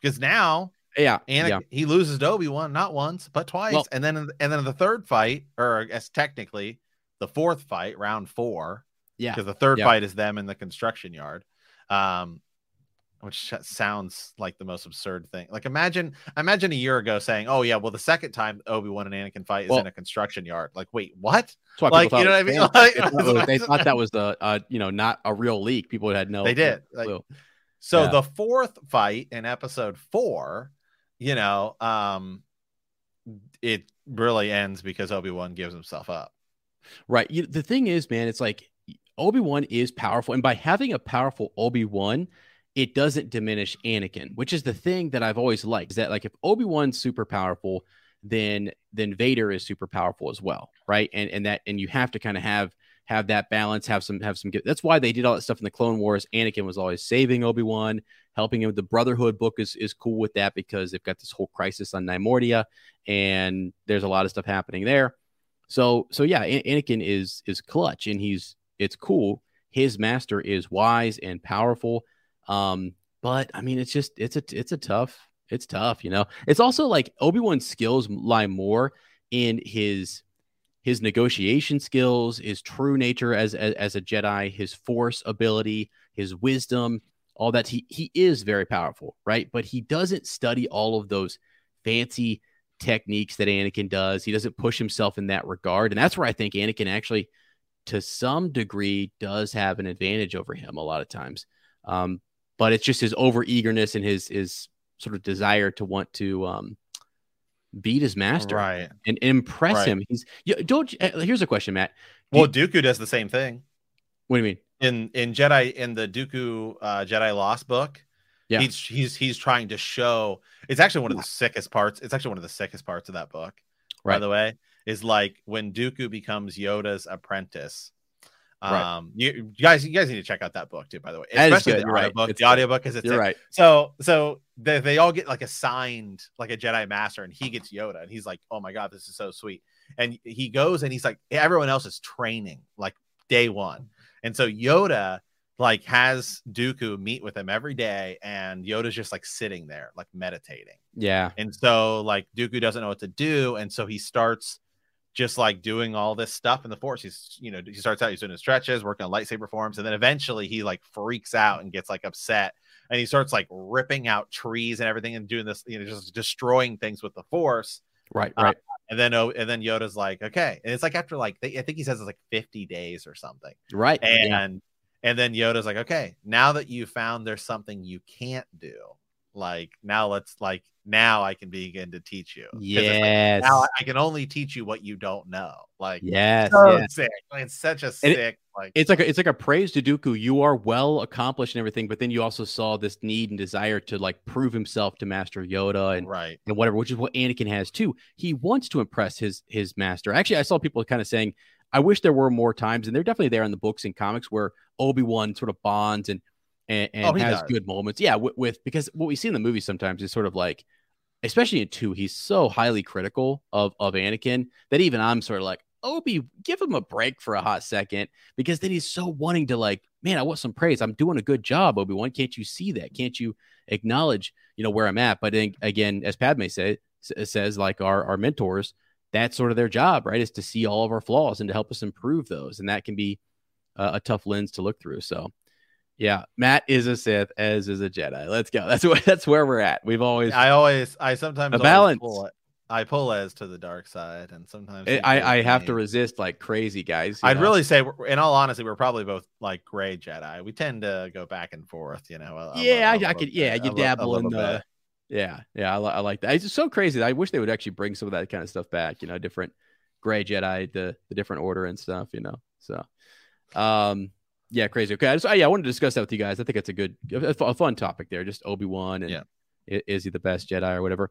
Because now yeah, and yeah. he loses to Obi Wan not once but twice, Well- and then and then the third fight, or I guess technically the fourth fight, round four, Yeah. because the third Yeah. fight is them in the construction yard um which sounds like the most absurd thing like imagine imagine a year ago saying oh yeah well the second time obi-wan and anakin fight is Well- in a construction yard like wait what like, you know what I mean? Like. They thought they thought that was the uh you know not a real leak. People had no. They did, like- so Yeah. the fourth fight in episode four you know um it really ends because obi-wan gives himself up Right. You, the thing is, man, it's like Obi Wan is powerful, and by having a powerful Obi Wan, it doesn't diminish Anakin, which is the thing that I've always liked. Is that like if Obi Wan's super powerful, then then Vader is super powerful as well, right? And and that and you have to kind of have have that balance, have some have some. That's why they did all that stuff in the Clone Wars. Anakin was always saving Obi Wan, helping him. The Brotherhood book is is cool with that because they've got this whole crisis on Neimoidia, and there's a lot of stuff happening there. So so yeah, An- Anakin is is clutch and he's it's cool. His master is wise and powerful. Um, but I mean, it's just it's a it's a tough it's tough. You know, it's also like Obi Wan's skills lie more in his his negotiation skills, his true nature as, as as a Jedi, his force ability, his wisdom, all that. He he is very powerful, right? But he doesn't study all of those fancy techniques that Anakin does. He doesn't push himself in that regard. And that's where I think Anakin actually, to some degree, does have an advantage over him a lot of times. Um, but it's just his over eagerness and his his sort of desire to want to um, beat his master Right. and impress Right. him. He's you, don't. uh, Here's a question, Matt. Do Well, you- Dooku does the same thing what do you mean? in in Jedi in the Dooku uh, Jedi Lost book. Yeah. He's he's he's trying to show. It's actually one of the sickest parts. It's actually one of the sickest parts of that book. By Right. the way, is like when Dooku becomes Yoda's apprentice. Right. Um, you, you guys, you guys need to check out that book too. By the way, That especially the you're right. audiobook. It's The audiobook is it's You're right. So so they, they all get like assigned like a Jedi Master, and he gets Yoda, and he's like, "Oh my god, this is so sweet." And he goes and he's like, everyone else is training like day one, and so Yoda like has Dooku meet with him every day, and Yoda's just like sitting there like meditating, Yeah. and so like Dooku doesn't know what to do, and so he starts just like doing all this stuff in the force. He's, you know, he starts out, he's doing his stretches, working on lightsaber forms, and then eventually he like freaks out and gets like upset and he starts like ripping out trees and everything and doing this, you know, just destroying things with the force. Right. Uh, Right. And then, oh, and then Yoda's like, okay. And it's like after like, I think he says it's like 50 days or something. right. And, yeah. and then Yoda's like, okay, now that you found there's something you can't do, like now let's like, now I can begin to teach you. it's like, Yes. now I can only teach you what you don't know. Like, yes. so yes. sick. Like, it's such a it- sick, like, It's like a, it's like a praise to Dooku. You are well accomplished and everything, but then you also saw this need and desire to like prove himself to Master Yoda and right. and whatever, which is what Anakin has too. He wants to impress his his master. Actually, I saw people kind of saying, "I wish there were more times," and they're definitely there in the books and comics where Obi Wan sort of bonds and and, and Oh, has does. good moments. Yeah, with, with because what we see in the movie sometimes is sort of like, especially in two, he's so highly critical of of Anakin that even I'm sort of like, Obi, give him a break for a hot second because then he's so wanting to like, man, I want some praise. I'm doing a good job, Obi Wan. Can't you see that? Can't you acknowledge, you know, where I'm at? But then, again, as Padme said, s- says, like our our mentors, that's sort of their job, right? Is to see all of our flaws and to help us improve those, and that can be uh, a tough lens to look through. So, yeah, Matt is a Sith, as is a Jedi. Let's go. That's what that's where we're at. We've always I always, I sometimes A balance. Pull, I pull as to the dark side, and sometimes he I, I have me. to resist like crazy, guys. I'd know? really say, in all honesty, we're probably both like gray Jedi. We tend to go back and forth, you know. a- yeah, a I, could. Yeah, you a dabble in the. bit. Yeah, yeah, I, I like that. It's so crazy. I wish they would actually bring some of that kind of stuff back. You know, different gray Jedi, the the different order and stuff. You know, so um, yeah, crazy. Okay, I just, yeah, I wanted to discuss that with you guys. I think it's a good, a, a fun topic there. Just Obi Wan and Yeah. i- is he the best Jedi or whatever?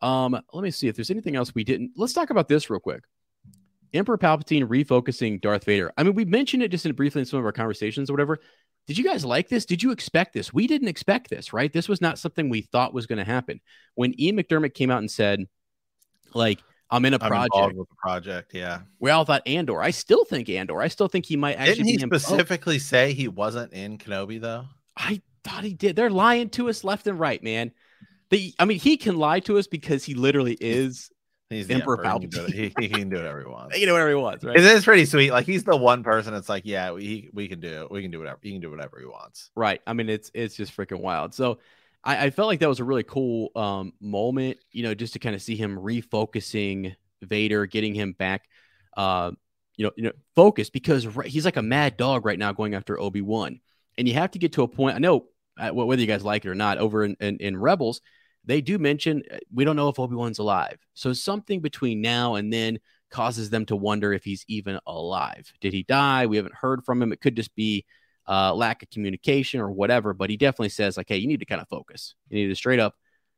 Um, let me see if there's anything else we didn't. Let's talk about this real quick. Emperor Palpatine refocusing Darth Vader. I mean, we mentioned it just in briefly in some of our conversations or whatever. Did you guys like this? Did you expect this? We didn't expect this, right? This was not something we thought was going to happen. When Ian McDiarmid came out and said, like, I'm in a project, with the project. Yeah. we all thought Andor. I still think Andor. I still think he might actually Didn't he be in both. specifically say he wasn't in Kenobi though? I thought he did. They're lying to us left and right, man. They, I mean, he can lie to us because he literally is, He's the Emperor emperor. He can, do it. He, wants. he can do whatever he wants. you know, whatever he wants, right? It is pretty sweet. Like he's the one person that's like, yeah, we we can do it. We can do whatever. He can do whatever he wants. Right. I mean, it's it's just freaking wild. So I, I felt like that was a really cool um, moment, you know, just to kind of see him refocusing Vader, getting him back, uh, you know, you know, focused because he's like a mad dog right now going after Obi Wan, and you have to get to a point. I know uh, whether you guys like it or not. Over in, in, in Rebels, they do mention uh, we don't know if Obi Wan's alive, so something between now and then causes them to wonder if he's even alive. Did he die? We haven't heard from him. It could just be uh, lack of communication or whatever. But he definitely says like, hey, you need to kind of focus. You need to straight up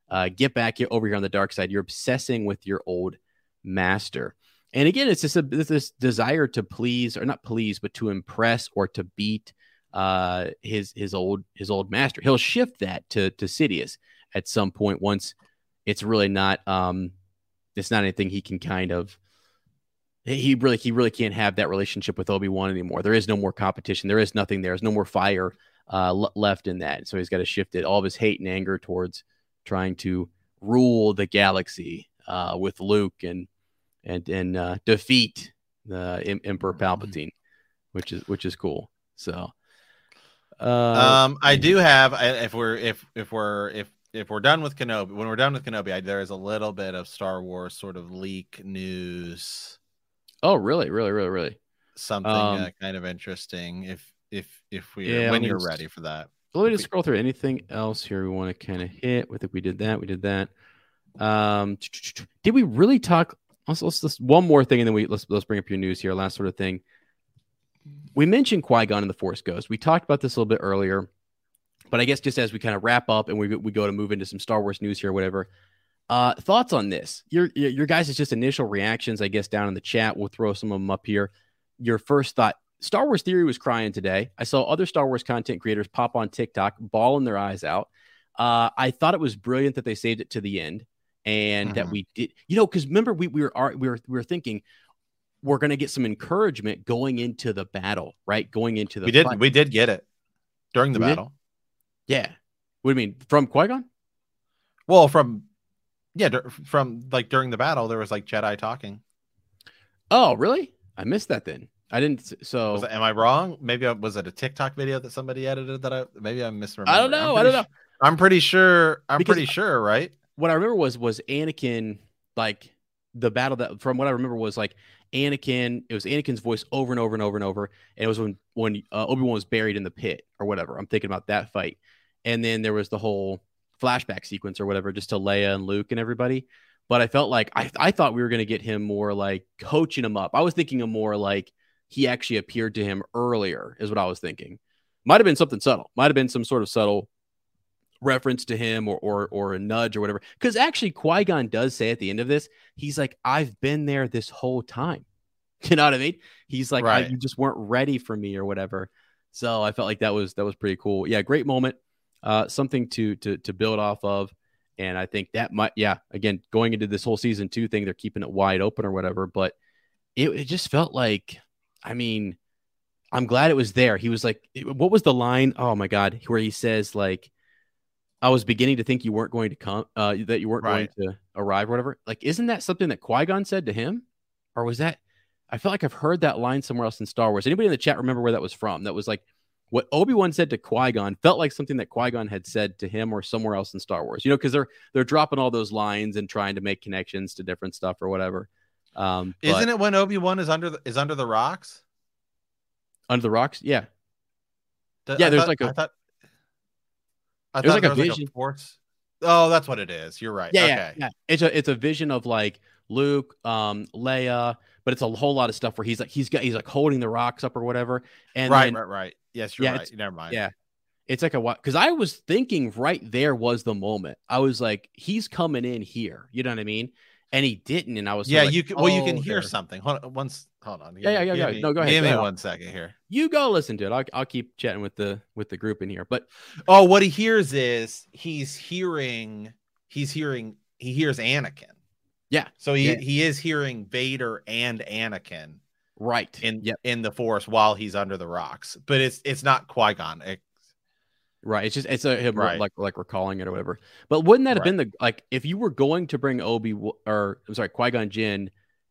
uh, get back here over here on the dark side. You're obsessing with your old master. And again, it's just a, this desire to please, or not please, but to impress or to beat uh, his his old his old master. He'll shift that to to Sidious at some point once it's really not um it's not anything he can kind of he really he really can't have that relationship with Obi-Wan anymore. There is no more competition. There is nothing there. There's no more fire uh, l- left in that. So he's got to shift it all of his hate and anger towards trying to rule the galaxy uh, with Luke and and and uh, defeat the em- Emperor Palpatine, which is which is cool. So uh, um, I do have. If we're if if we're if if we're done with Kenobi, when we're done with Kenobi, I, there is a little bit of Star Wars sort of leak news, oh really really really really. something Um, uh, kind of interesting. If if if we Yeah, when you're just- ready for that. Let me just scroll through anything else here we want to kind of hit. I think we did that. We did that. Um, did we really talk? Let's, let's, let's one more thing, and then we let's let's bring up your news here. Last sort of thing. We mentioned Qui Gon and the Force Ghost. We talked about this a little bit earlier, but I guess just as we kind of wrap up and we we go to move into some Star Wars news here, or whatever. Uh, thoughts on this? Your your guys' just initial reactions, I guess, down in the chat. We'll throw some of them up here. Your first thought. Star Wars Theory was crying today. I saw other Star Wars content creators pop on TikTok, bawling their eyes out. Uh, I thought it was brilliant that they saved it to the end and that Mhm. we did, you know, because remember we, we were we were we were thinking we're going to get some encouragement going into the battle, right? Going into the we did fight. we did get it during the We did? battle. yeah. What do you mean from Qui Gon? Well, from yeah, from like during the battle, there was like Jedi talking. Oh, really? I missed that. Then I didn't. So Was am I wrong? Maybe I, was it a TikTok video that somebody edited that I maybe I misremembered. I don't know. I don't know. su- I'm pretty sure. I'm Because- pretty sure, right? what I remember was was Anakin like the battle that from what I remember was like Anakin. It was Anakin's voice over and over and over and over. And it was when when uh, Obi Wan was buried in the pit or whatever. I'm thinking about that fight. And then there was the whole flashback sequence or whatever, just to Leia and Luke and everybody. But I felt like I I thought we were gonna get him more like coaching him up. I was thinking of more like he actually appeared to him earlier, is what I was thinking. Might have been something subtle. Might have been some sort of subtle reference to him or or or a nudge or whatever. Because actually, Qui Gon does say at the end of this, he's like, "I've been there this whole time." You know what I mean? He's like, I- Right. "You just weren't ready for me" or whatever. So I felt like that was that was pretty cool. Yeah, great moment. Uh, something to to to build off of. And I think that might, yeah, again, going into this whole season two thing, they're keeping it wide open or whatever. But it, it just felt like, I mean, I'm glad it was there. He was like, what was the line? Oh my God, where he says, like, I was beginning to think you weren't going to come, uh, that you weren't Right. going to arrive or whatever. Like, isn't that something that Qui Gon said to him? Or was that, I feel like I've heard that line somewhere else in Star Wars. Anybody in the chat remember where that was from? That was like, what Obi Wan said to Qui Gon felt like something that Qui Gon had said to him or somewhere else in Star Wars. You know, because they're they're dropping all those lines and trying to make connections to different stuff or whatever. Um, Isn't it when Obi Wan is under the, is under the rocks? under the rocks? Yeah, Th- Yeah, I there's thought- like a- I thought, I There's thought like a there was vision. force. Oh, that's what it is. You're right. yeah, okay. yeah, yeah. It's a it's a vision of like Luke, um, Leia, but it's a whole lot of stuff where he's like he's got he's like holding the rocks up or whatever, and right, then right, right. Yes, you're Yeah, right. Never mind. yeah. it's like a what? Because I was thinking right there was the moment. I was like, he's coming in here. You know what I mean? And he didn't, and I was yeah. of you can. Well, you can "Oh, hear there." something. Hold on. Once. Hold on. Yeah, yeah, yeah, yeah. me- No, go ahead, Give me one second here. You go listen to it. I'll, I'll keep chatting with the with the group in here. But Oh, what he hears is he's hearing. He's hearing. He hears Anakin. Yeah. So he Yeah. he is hearing Vader and Anakin right, in yep, in the Force while he's under the rocks. But it's it's not Qui Gon. right. It's just it's a him Right. like like recalling it or whatever. But wouldn't that have Right. been the like if you were going to bring Obi or I'm sorry Qui Gon Jinn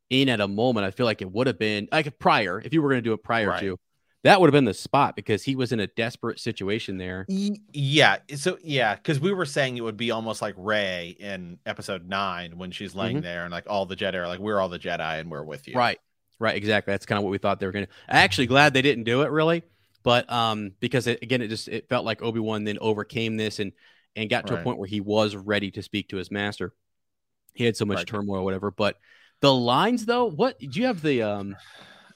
in at a moment? I feel like it would have been like prior if you were going to do it prior Right. to that would have been the spot because he was in a desperate situation there. Yeah. So yeah, because we were saying it would be almost like Rey in Episode Nine when she's laying Mhm. there and like all the Jedi are like, "We're all the Jedi and we're with you." Right. Right. Exactly. That's kind of what we thought they were going to. Actually, glad they didn't do it really, but um, because it, again, it just it felt like Obi Wan then overcame this and and got to a point where he was ready to speak to his master. He had so much Right. turmoil, whatever. But the lines, though, what do you have the um?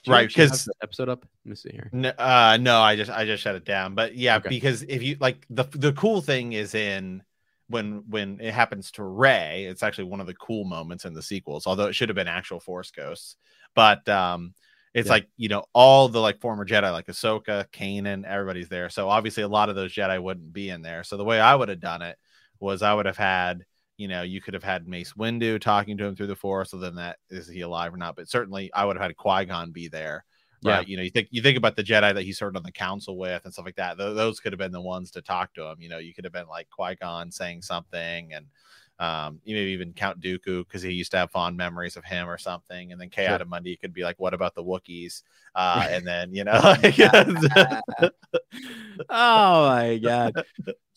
Right, actually have 'cause- the episode up. Let me see here. No, uh, no, I just I just shut it down. But yeah, Okay. because if you like the the cool thing is in when when it happens to Rey, it's actually one of the cool moments in the sequels. Although it should have been actual Force ghosts, but um, it's Yeah. like you know all the like former Jedi, like Ahsoka, Kanan, everybody's there. So obviously a lot of those Jedi wouldn't be in there. So the way I would have done it was I would have had. You know, you could have had Mace Windu talking to him through the Force. So then, that is he alive or not? But certainly, I would have had Qui Gon be there Yeah. right? You know, you think you think about the Jedi that he served on the council with and stuff like that. Th- those could have been the ones to talk to him. You know, you could have been like Qui Gon saying something, and um, you maybe even Count Dooku because he used to have fond memories of him or something. And then Sure. Chaotic Monday could be like, "What about the Wookiees?" Uh, and then you know, like, oh my god!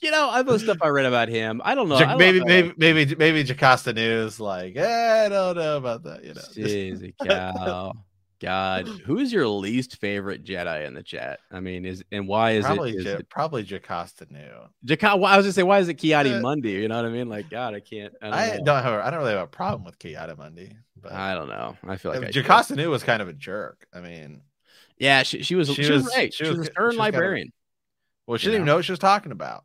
You know, I have stuff I read about him. I don't know. I don't know maybe if maybe maybe maybe Jocasta Nu's like, eh, I don't know about that. You know, Jeez, cow. God, who's your least favorite Jedi in the chat? I mean, is and why is probably it? Is J- it probably Jocasta Nu. Jaka- why- I was gonna say, why is it Ki-Adi Uh, Mundi? You know what I mean? Like, God, I can't. I don't, I know. don't have I don't really have a problem with Ki-Adi-Mundi, but I don't know. I feel like I do. Jocasta Nu was kind of a jerk. I mean, Yeah, she, she was. She, She was, was- right. she She, was was, a stern she was kind of- librarian. well, she You didn't even know. know what she was talking about.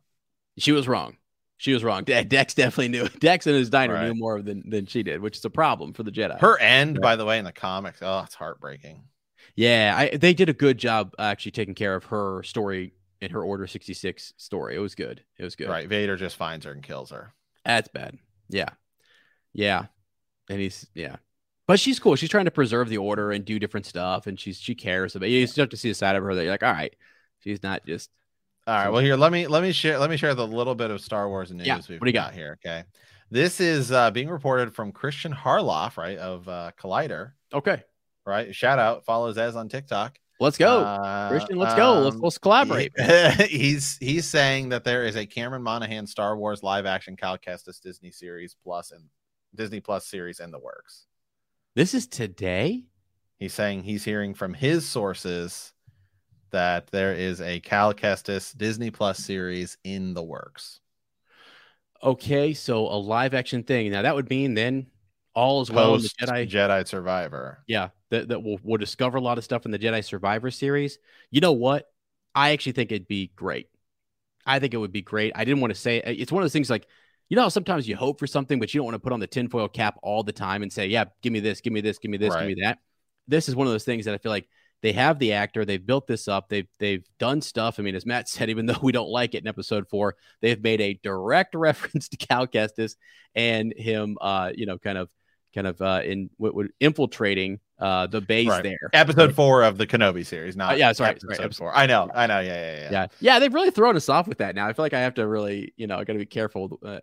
She was wrong. She was wrong. De- Dex definitely knew. Dex and his diner Right. knew more than than she did, which is a problem for the Jedi. Her end, Right. by the way, in the comics, oh, it's heartbreaking. Yeah, I, they did a good job uh, actually taking care of her story in her Order 66 story. It was good. It was good. Right, Vader just finds her and kills her. That's bad. Yeah. Yeah. And he's, yeah. But she's cool. She's trying to preserve the order and do different stuff. And she's, she cares about You start to see a side of her that you're like, all right, she's not just, All right. Well, here let me let me share let me share the little bit of Star Wars news Yeah, we've what do you got, here. Okay, this is uh, being reported from Christian Harloff, right of uh, Collider, okay, right? Shout out, follows as on TikTok. let's go. Uh, Christian, let's go. Let's, um, let's collaborate. he's he's saying that there is a Cameron Monaghan Star Wars live action Cal Kestis Disney series plus and Disney Plus series in the works. This is today. He's saying he's hearing from his sources that there is a Cal Kestis Disney Plus series in the works. Okay. So a live action thing. Now that would mean then all is well in the Jedi. Jedi Survivor. yeah. That, that we'll, we'll discover a lot of stuff in the Jedi Survivor series. You know what? I actually think it'd be great. I think it would be great. I didn't want to say uh, it's one of those things like, you know, how sometimes you hope for something, but you don't want to put on the tinfoil cap all the time and say, yeah, give me this, give me this, give me this, Right. give me that. This is one of those things that I feel like they have the actor, they've built this up, they've they've done stuff. I mean, as Matt said, even though we don't like it in episode four, they've made a direct reference to Cal Kestis and him, uh, you know, kind of, kind of, uh, in what would infiltrating uh the base Right. there. Episode four of the Kenobi series, not Uh, yeah, sorry, episode, sorry, episode four. I know, I know, yeah, yeah, yeah. yeah yeah they've really thrown us off with that now i feel like i have to really you know i gotta be careful uh,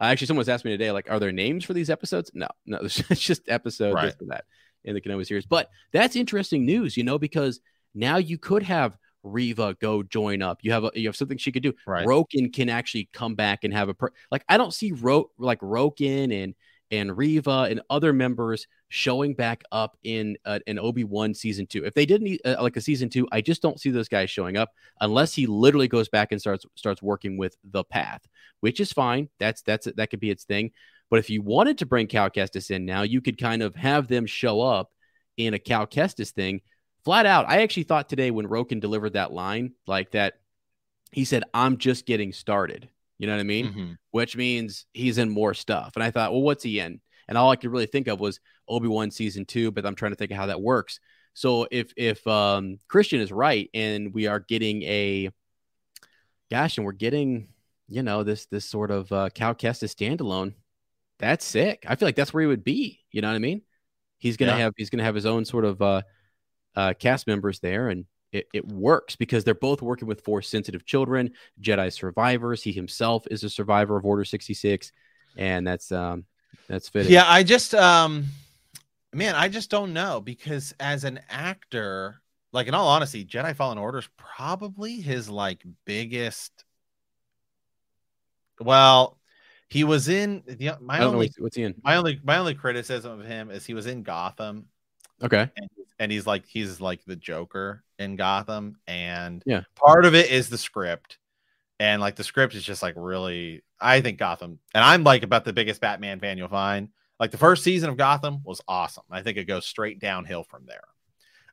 actually someone's asked me today like are there names for these episodes no no it's just episode Right. this and that in the Kenobi series but that's interesting news you know because now you could have Reva go join up. You have a, you have something she could do. Right. Roken can actually come back and have a per- like I don't see Ro- like Roken and and Reva and other members showing back up in uh, an Obi Wan season two. If they didn't uh, like a season two, I just don't see those guys showing up unless he literally goes back and starts starts working with the Path, which is fine. That's that's that could be its thing. But if you wanted to bring Cal Kestis in now, you could kind of have them show up in a Cal Kestis thing flat out. I actually thought today when Roken delivered that line like that, he said, "I'm just getting started." You know what I mean? Mhm. which means he's in more stuff. And I thought, well, what's he in? And all I could really think of was Obi Wan season two, but I'm trying to think of how that works. So if if um, Christian is right, and we are getting a, gosh, and we're getting, you know, this this sort of uh, Cal Kestis standalone, that's sick. I feel like that's where he would be. You know what I mean? He's gonna Yeah. have he's gonna have his own sort of uh, uh, cast members there, and it, it works because they're both working with force sensitive children, Jedi survivors. He himself is a survivor of Order 66, and that's um that's fitting. Yeah, I just um man, I just don't know because as an actor, like in all honesty, Jedi Fallen Order is probably his like biggest well, he was in the my know only what's, what's he in. my only my only criticism of him is he was in Gotham. Okay, and, and he's like he's like the Joker in Gotham. And Yeah. part of it is the script. And like the script is just like really I think Gotham and I'm like about the biggest Batman fan you'll find. Like the first season of Gotham was awesome. I think it goes straight downhill from there.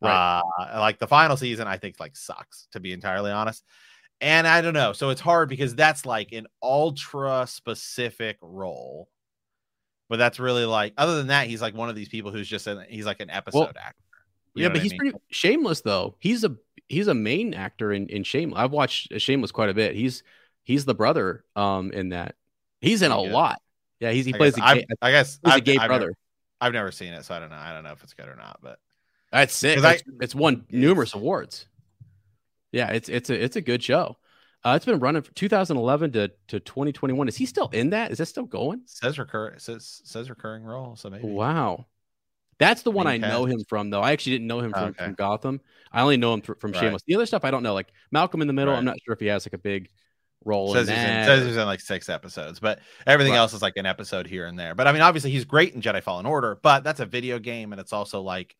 Right. uh like the final season I think like sucks to be entirely honest and I don't know so it's hard because that's like an ultra specific role but that's really like other than that he's like one of these people who's just an he's like an episode actor You yeah, but what I he's mean? pretty shameless though. He's a he's a main actor in in Shameless. I've watched Shameless quite a bit. He's he's the brother um in that. He's in a good. lot. Yeah, he's he I plays guess, a gay, I guess he's a I've- gay I've brother. Never, I've never seen it, so I don't know. I don't know if it's good or not, but That's sick. 'Cause I- It's, it's won numerous awards. Yeah, it's it's a it's a good show. Uh, it's been running from 2011 to, to 2021. Is he still in that? Is that still going? says recur says says recurring role. So maybe Wow. That's the one I know him from, though. I actually didn't know him Oh, from, okay. from Gotham. I only know him thr- from Right. Shameless. The other stuff I don't know. Like Malcolm in the Middle, I'm not sure if he has like a big role says in he's in, says he's in like six episodes, but everything Right. else is like an episode here and there. But I mean, obviously he's great in Jedi Fallen Order, but that's a video game, and it's also like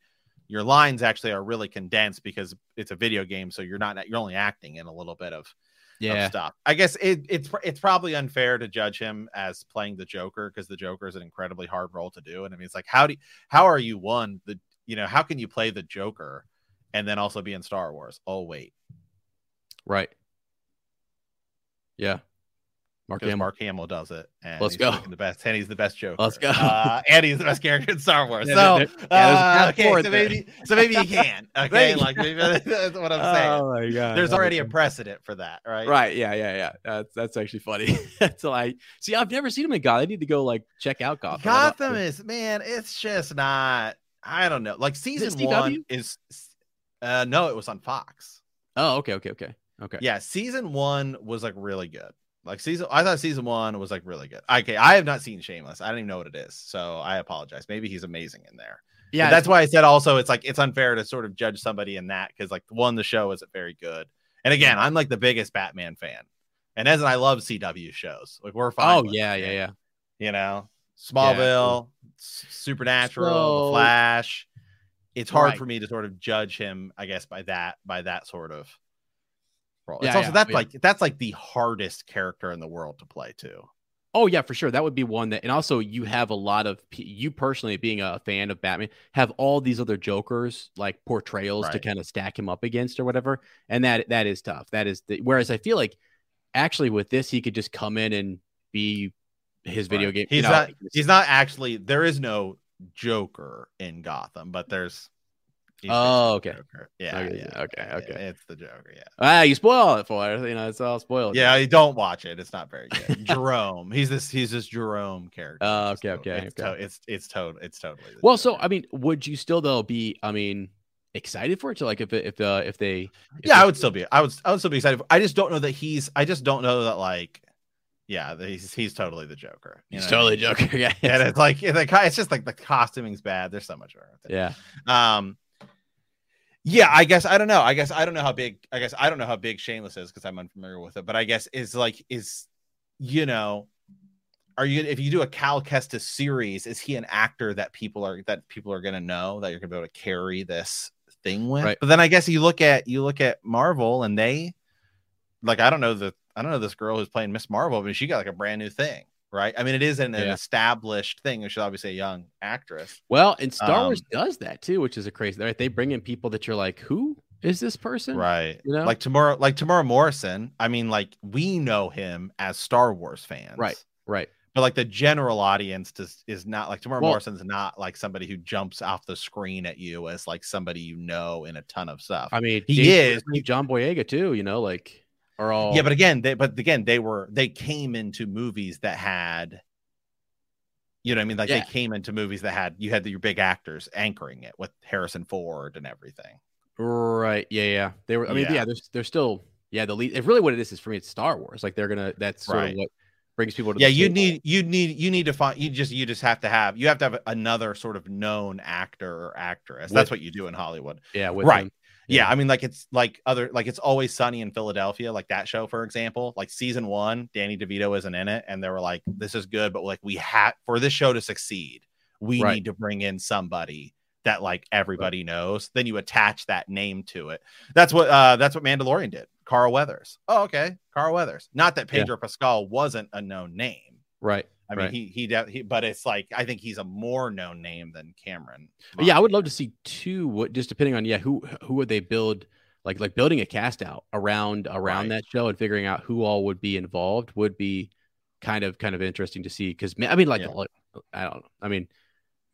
your lines actually are really condensed because it's a video game, so you're not you're only acting in a little bit of, of Yeah. stuff. I guess it, it's it's probably unfair to judge him as playing the Joker because the Joker is an incredibly hard role to do. And I mean, it's like how do how are you one the you know how can you play the Joker and then also be in Star Wars? Oh wait, Right. Yeah. Mark Hamill. Mark Hamill does it. And Let's go. The best, and he's the best Joker. Let's go. Uh, and he's the best character in Star Wars. Yeah, so, there- there- yeah, uh, okay, so there. maybe, so maybe he can. Okay, like maybe that's what I'm saying. Oh my god. There's already a precedent for that, right? Right. Yeah. Yeah. Yeah. That's that's actually funny. so like see. I've never seen him in Gotham. I need to go like check out Gotham. Gotham is man, it's just not. I don't know. Like season CW? one is. Uh, no, it was on Fox. Oh. Okay. Okay. Okay. Okay. Yeah, season one was like really good. Like season, I thought season one was like really good. Okay, I have not seen Shameless. I don't even know what it is, so I apologize. Maybe he's amazing in there. Yeah. But that's why I said also it's like it's unfair to sort of judge somebody in that because like one, the show isn't very good, and again, I'm like the biggest Batman fan, and as I love CW shows, like we're fine. Oh it, yeah. Yeah. Yeah. You know, Smallville, S- Supernatural, Flash. It's hard Right. for me to sort of judge him, I guess, by that by that sort of role. Yeah, it's also yeah, that's yeah. like that's like the hardest character in the world to play too. Oh yeah, for sure. That would be one that, and also you have a lot of you personally being a fan of Batman have all these other Jokers like portrayals to kind of stack him up against or whatever, and that that is tough. That is the, whereas I feel like actually with this he could just come in and be his video Right. game. He's you know, not. He's not actually. There is no Joker in Gotham, but there's. He's Oh, okay. Joker. Yeah, Okay, yeah. okay, yeah, okay. It's the Joker. Yeah. ah, you spoil it for us. You know, it's all spoiled. Yeah, you don't watch it. It's not very good. Jerome. He's this. He's this Jerome character. Oh, okay, okay, It's okay. to- it's it's total. It's totally. the Well, so I mean, would you still though be? I mean, excited for it to like if it- if the if they if yeah, they- I would still be. I would. I would still be excited. I just don't know that he's. I just don't know that like. Yeah, he's he's totally the Joker. he's know totally? Joker. Yeah, And it's like it's, like, it's just like the costuming's bad. There's so much wrong with it. yeah. Um, yeah, I guess I don't know. I guess I don't know how big. I guess I don't know how big Shameless is because I'm unfamiliar with it. But I guess is like is you know, are you if you do a Cal Kestis series, is he an actor that people are that people are gonna know that you're gonna be able to carry this thing with? Right. But then I guess you look at you look at Marvel and they like I don't know the I don't know this girl who's playing Miss Marvel, but she got like a brand new thing, right? I mean, it is an, an established thing. She's obviously a young actress. Well, and Star Wars Um, does that too, which is a crazy. Right? They bring in people that you're like, who is this person? right You know? like Temuera like Temuera Morrison i mean like we know him as star wars fans Right. Right. but like the general audience does, is not like Temuera Well- morrison's not like somebody who jumps off the screen at you as like somebody you know in a ton of stuff I mean, He Jason is. John Boyega too. You know, like are all yeah but again they but again they were they came into movies that had you know what i mean like Yeah. they came into movies that had you had your big actors anchoring it with harrison ford and everything right. Yeah, yeah. They were. I mean, Yeah. yeah. They're they're still yeah. The lead. If really what it is is for me, it's Star Wars. Like they're gonna. That's sort Right. of what brings people to. yeah you need you need you need to find you just you just have to have you have to have another sort of known actor or actress that's what you do in hollywood Yeah. With Right. them. Yeah. Yeah. i mean like it's like other like it's always sunny in philadelphia like that show for example like season one danny devito isn't in it and they were like this is good but like we have for this show to succeed we Right. need to bring in somebody that like everybody knows then you attach that name to it that's what uh that's what mandalorian did carl weathers oh okay carl weathers not that Yeah. pedro pascal wasn't a known name Right. I mean, Right. he he, de- he, but it's like I think he's a more known name than Cameron. Yeah, I would love to see two. What just depending on yeah, who who would they build like like building a cast out around around Right. that show and figuring out who all would be involved would be kind of kind of interesting to see because I mean like, Yeah. like, I don't I mean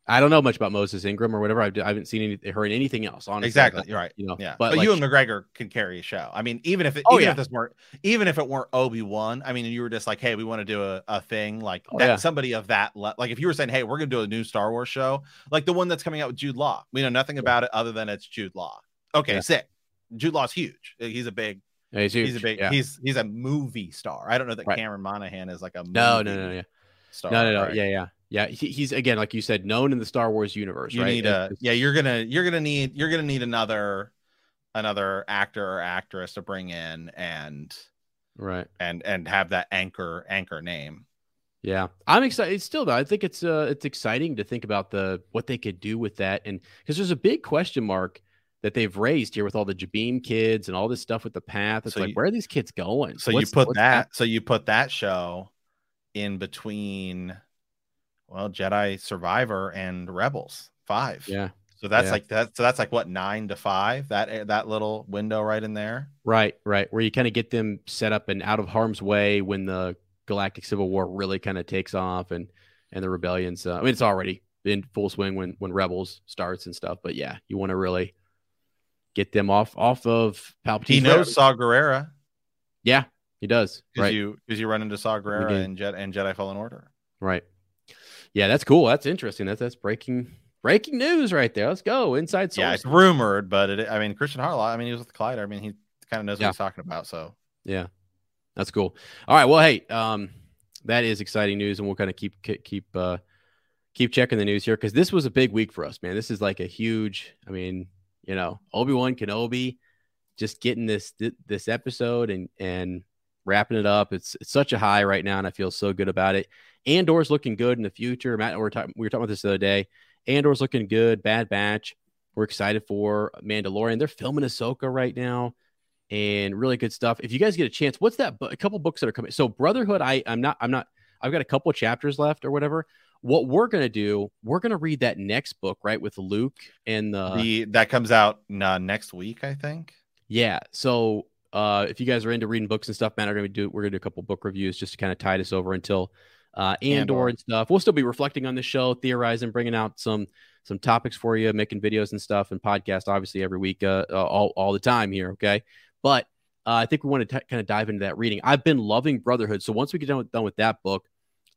I don't know much about Moses Ingram or whatever I, I haven't seen any heard anything else honestly exactly. but, You're right. you know Yeah, but, but, like, Ewan McGregor can carry a show. I mean, even if it, Oh, even yeah. if this weren't, even if it weren't Obi Wan, I mean, you were just like, hey, we want to do a, a thing like Oh, that. yeah. Somebody of that, le- like if you were saying, hey, we're gonna do a new Star Wars show, like the one that's coming out with Jude Law. We know nothing about it other than it's Jude Law. Okay, Yeah. sick. Jude Law's huge. He's a big. Yeah, he's, He's a big. yeah. He's he's a movie star. I don't know that Right. Cameron Monaghan is like a no no no no yeah. star. no no no right? yeah yeah yeah he, he's again like you said known in the Star Wars universe you right need a yeah you're gonna you're gonna need you're gonna need another another actor or actress to bring in and right and and have that anchor anchor name Yeah, I'm excited. Still, though, I think it's uh, it's exciting to think about the what they could do with that, and because there's a big question mark that they've raised here with all the Jabiim kids and all this stuff with the path. It's So like, you- where are these kids going? So What's- you put what's that. So you put that show in between, well, Jedi Survivor and Rebels five. Yeah, So that's Yeah. like that. So that's like what nine to five. That that little window right in there. right, right. Where you kind of get them set up and out of harm's way when the Galactic Civil War really kind of takes off and and the rebellions. Uh, I mean, it's already in full swing when when Rebels starts and stuff. But yeah, you want to really get them off off of Palpatine. He knows Saw Gerrera Yeah, he does. because Right. you because you run into Saw Gerrera and Jedi and Jedi Fallen Order. Right. Yeah, that's cool. That's interesting. That's that's breaking breaking news right there. Let's go. Inside source. Yeah, it's rumored, but it, I mean Christian Harloff. I mean he was with Collider. I mean he kind of knows Yeah. what he's talking about. So Yeah. That's cool. All right. Well, hey, um, that is exciting news, and we'll kind of keep keep keep uh keep checking the news here because this was a big week for us, man. This is like a huge. I mean, you know, Obi Wan Kenobi, just getting this this episode and and wrapping it up. It's it's such a high right now, and I feel so good about it. Andor's looking good in the future. Matt, we're talking we were talking about this the other day. Andor's looking good. Bad Batch. We're excited for Mandalorian. They're filming Ahsoka right now and really good stuff. If you guys get a chance, what's that? bu- A couple books that are coming. So Brotherhood, I I'm not I'm not. I've got a couple chapters left or whatever. What we're gonna do, we're gonna read that next book right with Luke and the the that comes out uh, next week, I think. yeah. So uh, if you guys are into reading books and stuff, man, we're gonna do we're gonna do a couple book reviews just to kind of tide us over until uh, Andor, Andor. and stuff. We'll still be reflecting on the show, theorizing, bringing out some some topics for you, making videos and stuff, and podcast obviously every week, uh, uh, all all the time here. Okay, but uh, I think we want to kind of dive into that reading. I've been loving Brotherhood, so once we get done with, done with that book,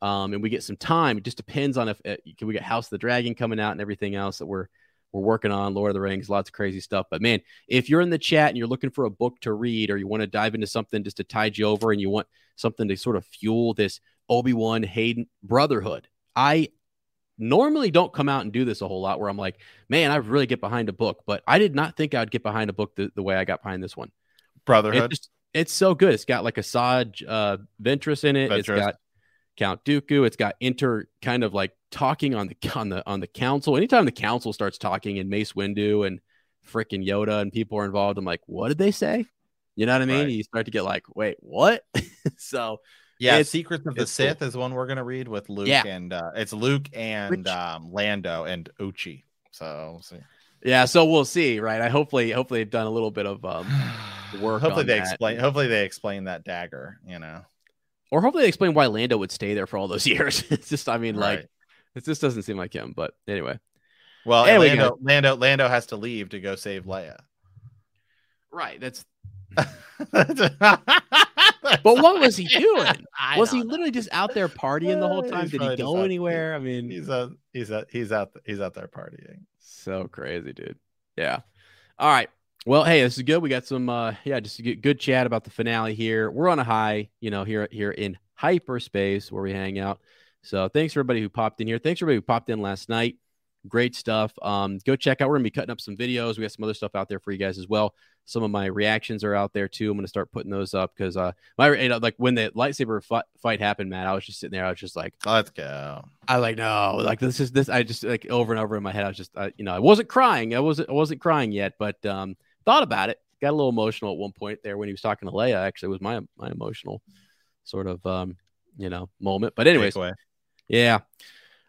um, and we get some time, it just depends on if uh, can we get House of the Dragon coming out and everything else that we're we're working on, Lord of the Rings, lots of crazy stuff. But man, if you're in the chat and you're looking for a book to read, or you want to dive into something just to tide you over, and you want something to sort of fuel this Obi Wan Hayden Brotherhood, I normally don't come out and do this a whole lot. Where I'm like, man, I really get behind a book, but I did not think I'd get behind a book the, the way I got behind this one. Brotherhood. It's, it's so good. It's got like Asajj uh, Ventress in it. Ventress. It's got Count Dooku. It's got Inter kind of like talking on the on the on the council. Anytime the council starts talking and Mace Windu and freaking Yoda and people are involved, I'm like, what did they say? You know what I mean? Right. You start to get like, wait, what? so yeah, it's- Secrets of the it's cool. Sith is one we're gonna read with Luke Yeah. and uh, it's Luke and um, Lando and Ochi. So we'll see. yeah, so we'll see, right? I hopefully hopefully they've done a little bit of um work hopefully they that. explain. Hopefully they explain that dagger. You know. or hopefully they explain why Lando would stay there for all those years. it's just, I mean, like Right. it just doesn't seem like him. But anyway, Well, Lando, Lando Lando has to leave to go save Leia. right? That's but what was he doing? Was he literally just out there partying the whole time? he's Did he go out- anywhere? I mean, He's out. He's out. He's out. He's out there partying. so crazy, dude. Yeah. All right. Well, hey, this is good. We got some, uh, yeah, just a good, good chat about the finale here. We're on a high, you know, here here in hyperspace where we hang out. So thanks for everybody who popped in here. Thanks for everybody who popped in last night. Great stuff. Um, go check out. We're gonna be cutting up some videos. We got some other stuff out there for you guys as well. Some of my reactions are out there too. I'm gonna start putting those up because uh, my you know, like when the lightsaber fi- fight happened, Matt, I was just sitting there. I was just like, Let's go. I like no, like this is this. I just like over and over in my head. I was just, I, you know, I wasn't crying. I wasn't, I wasn't crying yet, but um, thought about it. Got a little emotional at one point there when he was talking to Leia. Actually, it was my my emotional sort of um, you know, moment. But anyways, yeah.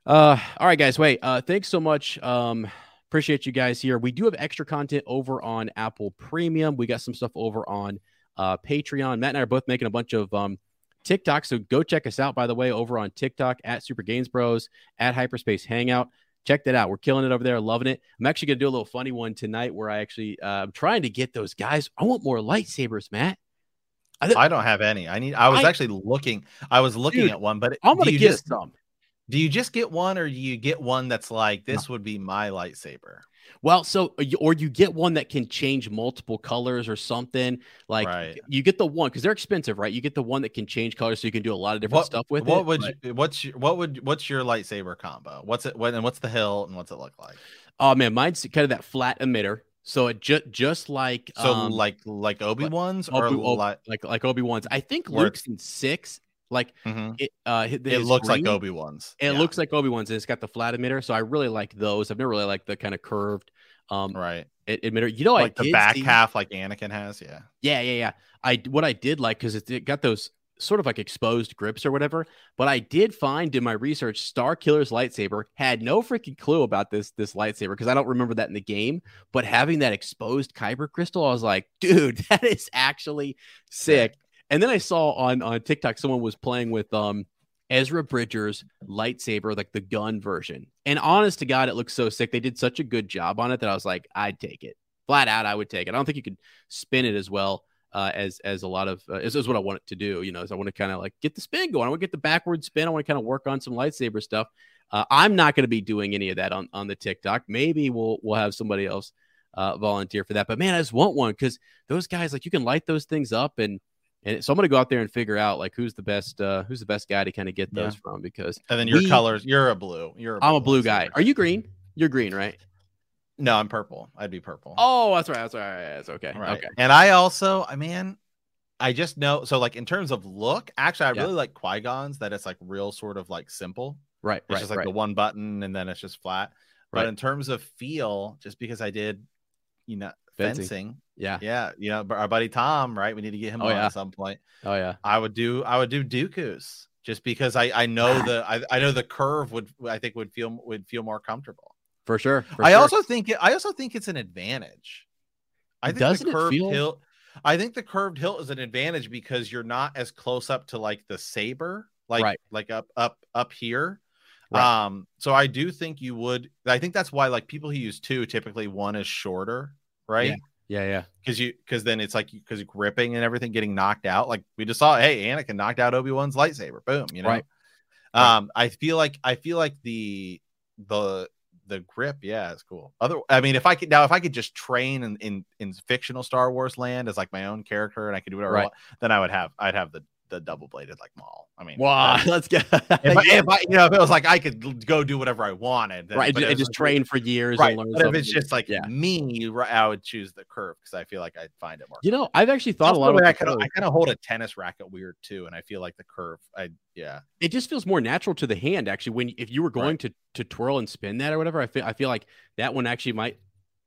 Uh, all right, guys. Wait. Uh, thanks so much. Um, appreciate you guys here. We do have extra content over on Apple Premium. We got some stuff over on uh Patreon. Matt and I are both making a bunch of um TikTok. So go check us out, by the way, over on TikTok at Super Gains Bros at Hyperspace Hangout. Check that out. We're killing it over there. Loving it. I'm actually gonna do a little funny one tonight where I actually uh, I'm trying to get those guys. I want more lightsabers, Matt. I don't have any. I need. I was I- actually looking. I was looking Dude, at one, but I'm gonna get just some. Do you just get one, or do you get one that's like this would be my lightsaber? Well, so or you get one that can change multiple colors or something. Like Right. you get the one because they're expensive, right? You get the one that can change colors, so you can do a lot of different What stuff with what it. would but- you, what's your, what would what's your lightsaber combo? What's it? What and what's the hill and what's it look like? oh man, mine's kind of that flat emitter. So it just just like So um, like like Obi Wan's or Obi- like like Obi Wan's. I think Luke's in six. Like Mhm. it, uh, it, looks like. Obi Wan's. It looks like Obi Wan's, and it's got the flat emitter. So I really like those. I've never really liked the kind of curved um right, emitter. You know, like I the back see- half, like Anakin has. Yeah, Yeah, yeah, yeah. I what I did like because it, it got those sort of like exposed grips or whatever. But I did find in my research, Starkiller's lightsaber had no freaking clue about this this lightsaber because I don't remember that in the game. But having that exposed kyber crystal, I was like, dude, that is actually sick. And then I saw on on TikTok someone was playing with um Ezra Bridger's lightsaber, like the gun version. And honest to God, it looks so sick. They did such a good job on it that I was like, I'd take it. Flat out, I would take it. I don't think you could spin it as well uh, as as a lot of uh, is, what I want it to do. You know, is I want to kind of like get the spin going. I want to get the backward spin. I want to kind of work on some lightsaber stuff. Uh, I'm not going to be doing any of that on on the TikTok. Maybe we'll we'll have somebody else uh, volunteer for that. But man, I just want one because those guys like you can light those things up and and so I'm gonna go out there and figure out like who's the best uh, who's the best guy to kind of get those from because and then your We- colors. You're a blue. You're. I'm a blue guy. Are you green? You're green, right? No, I'm purple. I'd be purple. Oh, that's right. That's right. That's okay. Right. Okay. And I also, I mean, I just know. So, like in terms of look, actually, I Yeah. really like Qui Gon's. That it's like real sort of like simple. Right. It's Right. just like right. the one button, and then it's just flat. But in terms of feel, just because I did, you know, Fencing. fencing, yeah. yeah, you know, but our buddy Tom, right? We need to get him Oh, on yeah. at some point. Oh yeah. I would do, I would do Dooku's just because I I know the I, I know the curve would I think would feel would feel more comfortable. For sure. for I sure. also think it, I also think it's an advantage. I think Doesn't the curved feel- hilt. I think the curved hilt is an advantage because you're not as close up to like the saber, like Right. like up up up here. Right. Um, so I do think you would. I think that's why like people who use two typically one is shorter, right? Yeah. Yeah. Because you because then it's like because gripping and everything getting knocked out. Like we just saw, hey, Anakin knocked out Obi Wan's lightsaber. Boom, you know. Right. Um, I feel like I feel like the the the grip, yeah, it's cool. Other, I mean, if I could now, if I could just train in in, in fictional Star Wars land as like my own character and I could do whatever, I Right. want, then I would have I'd have the the double bladed like Maul. I mean, Wow. that- Let's get if, I, if I, you know, if it was like I could go do whatever I wanted, then, right. but And just like- train for years. right? And learn But if it's just like yeah. me, right, I would choose the curve because I feel like I'd find it more. You know, I've actually thought Also, a lot about I kind of curve. I kind of hold a tennis racket weird too, and I feel like the curve. I yeah, it just feels more natural to the hand actually when if you were going to to twirl and spin that or whatever i feel i feel like that one actually might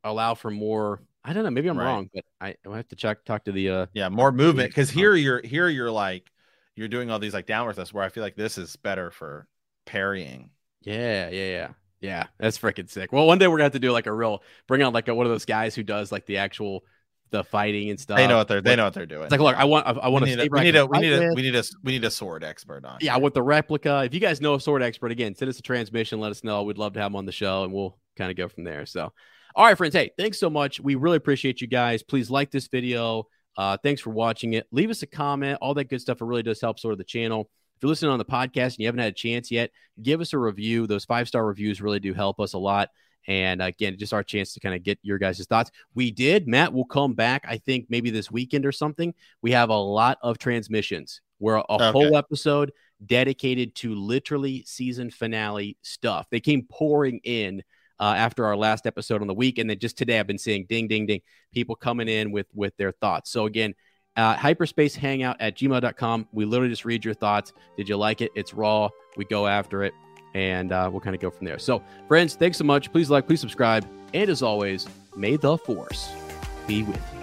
allow for more i don't know maybe i'm Right. wrong but i i have to check talk to the uh yeah, more movement because here you're here you're like you're doing all these like downward thrusts where I feel like this is better for parrying. yeah yeah yeah yeah that's freaking sick well one day we're gonna have to do like a real bring out like a, one of those guys who does like the actual the fighting and stuff they know what they're they know what they're doing. it's like look i want i, I want we to need a, we need a we need a we need a we need a sword expert on. yeah, here. with the replica. If you guys know a sword expert, again, send us a transmission. Let us know. We'd love to have him on the show, and we'll kind of go from there. So, all right, friends. Hey, thanks so much. We really appreciate you guys. Please like this video. Uh, thanks for watching it. Leave us a comment. All that good stuff. It really does help sort of the channel. If you're listening on the podcast and you haven't had a chance yet, give us a review. Those five star reviews really do help us a lot. And again, just our chance to kind of get your guys' thoughts. We did. Matt will come back, I think, maybe this weekend or something. We have a lot of transmissions. We're a Okay. whole episode dedicated to literally season finale stuff. They came pouring in uh, after our last episode on the week, and then just today I've been seeing ding, ding, ding, people coming in with with their thoughts. So again, uh, hyperspace hangout at gmail.com. We literally just read your thoughts. Did you like it? It's raw. We go after it, and uh, we'll kind of go from there. So, friends, thanks so much. Please like, please subscribe, and as always, may the force be with you.